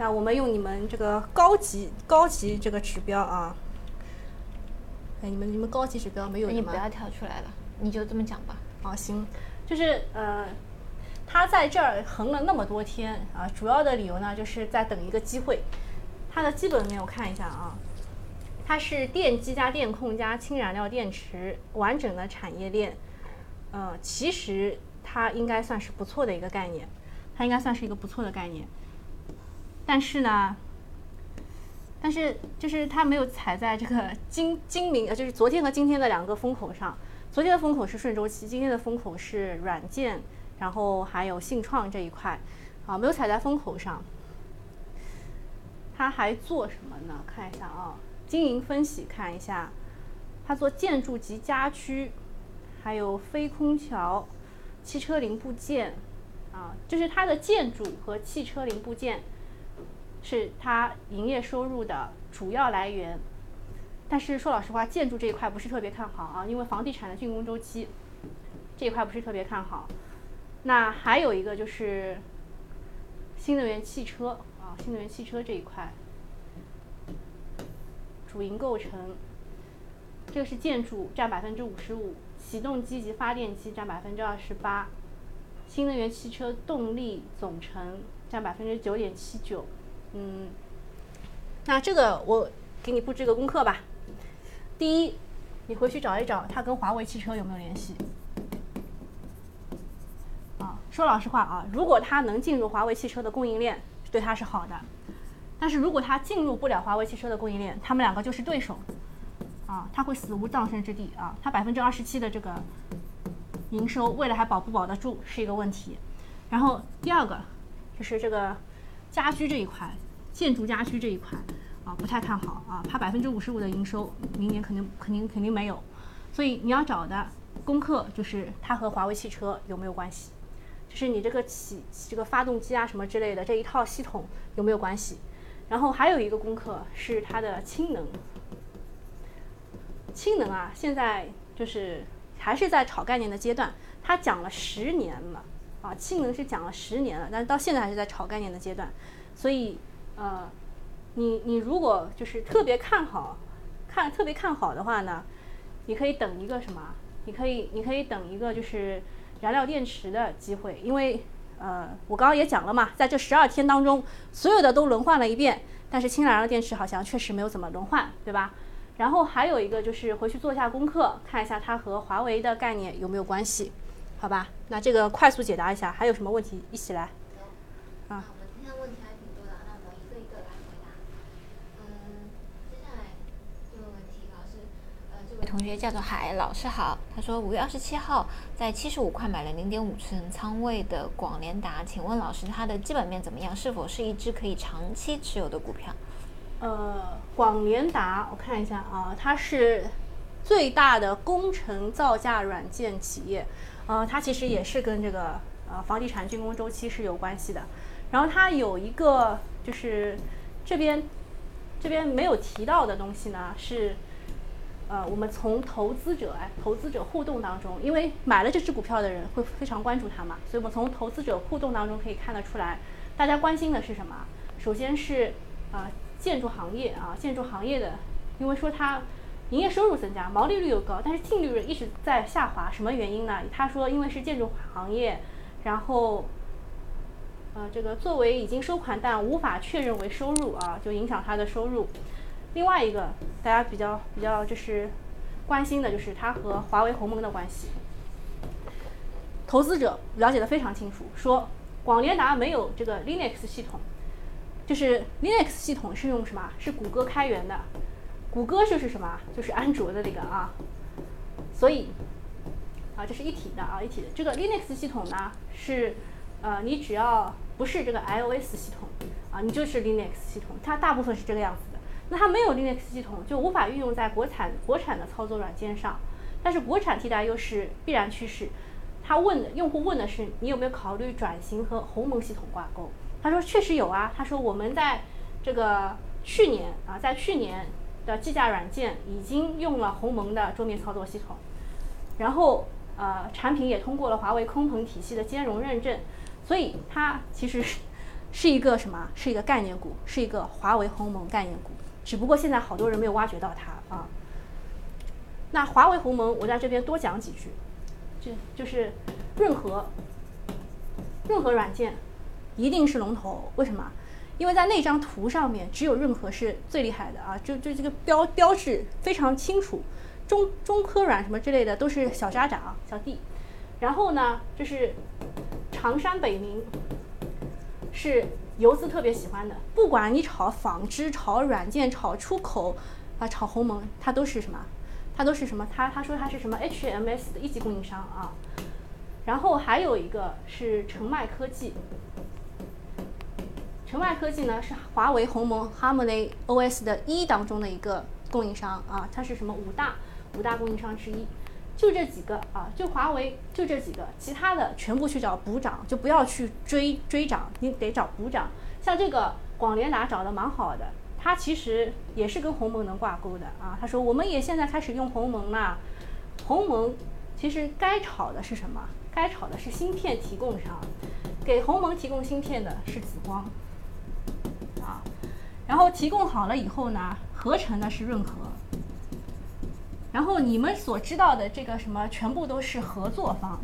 那我们用你们这个高级高级这个指标啊，哎，你们你们高级指标没有你不要跳出来了，你就这么讲吧。啊，行，就是呃，它在这儿横了那么多天啊，主要的理由呢，就是在等一个机会。它的基本面我看一下啊，它是电机加电控加氢燃料电池完整的产业链，呃，其实它应该算是不错的一个概念，它应该算是一个不错的概念。但是呢，但是就是它没有踩在这个今今明呃，就是昨天和今天的两个风口上。昨天的风口是顺周期，今天的风口是软件，然后还有信创这一块，啊，没有踩在风口上。它还做什么呢？看一下啊，经营分析看一下，它做建筑及家居，还有非空调、汽车零部件，啊，就是它的建筑和汽车零部件。是它营业收入的主要来源，但是说老实话，建筑这一块不是特别看好啊，因为房地产的竣工周期这一块不是特别看好。那还有一个就是新能源汽车啊，新能源汽车这一块主营构成，这个是建筑占百分之五十五，启动机及发电机占百分之二十八，新能源汽车动力总成占百分之九点七九。嗯，那这个我给你布置个功课吧。第一，你回去找一找它跟华为汽车有没有联系。啊，说老实话啊，如果它能进入华为汽车的供应链，对它是好的。但是如果它进入不了华为汽车的供应链，他们两个就是对手。啊，它会死无葬身之地啊！它百分之二十七的这个营收，未来还保不保得住是一个问题。然后第二个就是这个。家居这一块，建筑家居这一块啊，不太看好啊。它百分之五十五的营收，明年肯定肯定肯定没有。所以你要找的功课就是它和华为汽车有没有关系，就是你这个起这个发动机啊什么之类的这一套系统有没有关系。然后还有一个功课是它的氢能，氢能啊，现在就是还是在炒概念的阶段，它讲了十年了啊，氢能是讲了十年了，但是到现在还是在炒概念的阶段，所以呃，你你如果就是特别看好，看特别看好的话呢，你可以等一个什么？你可以你可以等一个就是燃料电池的机会，因为呃，我刚刚也讲了嘛，在这十二天当中，所有的都轮换了一遍，但是氢燃料电池好像确实没有怎么轮换，对吧？然后还有一个就是回去做一下功课，看一下它和华为的概念有没有关系，好吧？那这个快速解答一下，还有什么问题一起来？啊，我们今天问题还挺多的，那我们一个一个来回答。嗯，接下来这个问题，老师，呃，这位同学叫做海老师好，他说五月二十七号在七十五块买了零点五寸仓位的广联达，请问老师它的基本面怎么样？是否是一只可以长期持有的股票？呃，广联达，我看一下啊，它是最大的工程造价软件企业，呃，它其实也是跟这个呃房地产竣工周期是有关系的。然后它有一个就是这边这边没有提到的东西呢，是呃我们从投资者哎投资者互动当中，因为买了这只股票的人会非常关注它嘛，所以我们从投资者互动当中可以看得出来，大家关心的是什么？首先是啊。建筑行业啊，建筑行业的，因为说它营业收入增加，毛利率又高，但是净利润一直在下滑，什么原因呢？他说因为是建筑行业，然后，呃，这个作为已经收款但无法确认为收入啊，就影响它的收入。另外一个大家比较比较就是关心的就是它和华为鸿蒙的关系。投资者了解的非常清楚，说广联达没有这个 Linux 系统。就是 Linux 系统是用什么？是谷歌开源的，谷歌就是什么？就是安卓的那个啊。所以啊，这是一体的啊，一体的。这个 Linux 系统呢，是呃，你只要不是这个 iOS 系统啊，你就是 Linux 系统。它大部分是这个样子的。那它没有 Linux 系统，就无法运用在国产国产的操作软件上。但是国产替代又是必然趋势。他问的用户问的是，你有没有考虑转型和鸿蒙系统挂钩？他说确实有啊，他说我们在这个去年啊，在去年的计价软件已经用了鸿蒙的桌面操作系统，然后呃产品也通过了华为空鹏体系的兼容认证，所以它其实是是一个什么？是一个概念股，是一个华为鸿蒙概念股，只不过现在好多人没有挖掘到它啊。那华为鸿蒙，我在这边多讲几句，就就是润和润和软件。一定是龙头，为什么？因为在那张图上面，只有润和是最厉害的啊！就就这个标标志非常清楚，中中科软什么之类的都是小渣渣小弟。然后呢，就是长山北明是游资特别喜欢的，不管你炒纺织、炒软件、炒出口啊、炒鸿蒙，它都是什么？它都是什么？他他说他是什么 HMS 的一级供应商啊。然后还有一个是澄迈科技。澄迈科技呢是华为鸿蒙 Harmony OS 的一当中的一个供应商啊，它是什么五大五大供应商之一，就这几个啊，就华为就这几个，其他的全部去找补涨，就不要去追追涨，你得找补涨。像这个广联达找的蛮好的，它其实也是跟鸿蒙能挂钩的啊。他说我们也现在开始用鸿蒙了，鸿蒙其实该炒的是什么？该炒的是芯片提供商，给鸿蒙提供芯片的是紫光。啊，然后提供好了以后呢，合成的是润和。然后你们所知道的这个什么，全部都是合作方。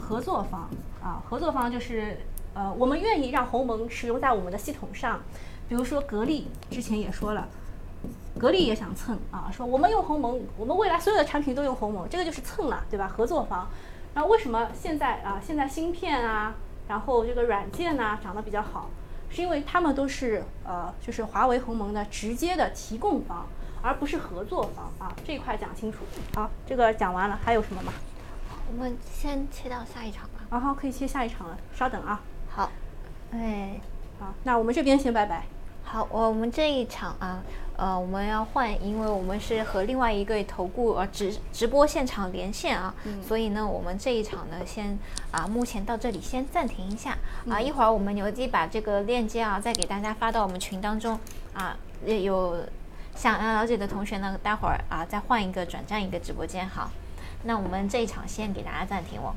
合作方啊，合作方就是呃，我们愿意让鸿蒙使用在我们的系统上。比如说格力之前也说了，格力也想蹭啊，说我们用鸿蒙，我们未来所有的产品都用鸿蒙，这个就是蹭了，对吧？合作方。然后为什么现在啊，现在芯片啊，然后这个软件呢，涨得比较好？是因为他们都是呃，就是华为鸿蒙的直接的提供方，而不是合作方啊。这一块讲清楚。好，这个讲完了，还有什么吗？我们先切到下一场吧。啊好，可以切下一场了。稍等啊。好。哎，好，那我们这边先拜拜。好，我们这一场啊。呃，我们要换，因为我们是和另外一个投顾呃直直播现场连线啊，所以呢，我们这一场呢，先啊，目前到这里先暂停一下啊，一会儿我们牛基把这个链接啊，再给大家发到我们群当中啊，有想要了解的同学呢，待会儿啊，再换一个转战一个直播间好。那我们这一场先给大家暂停哦。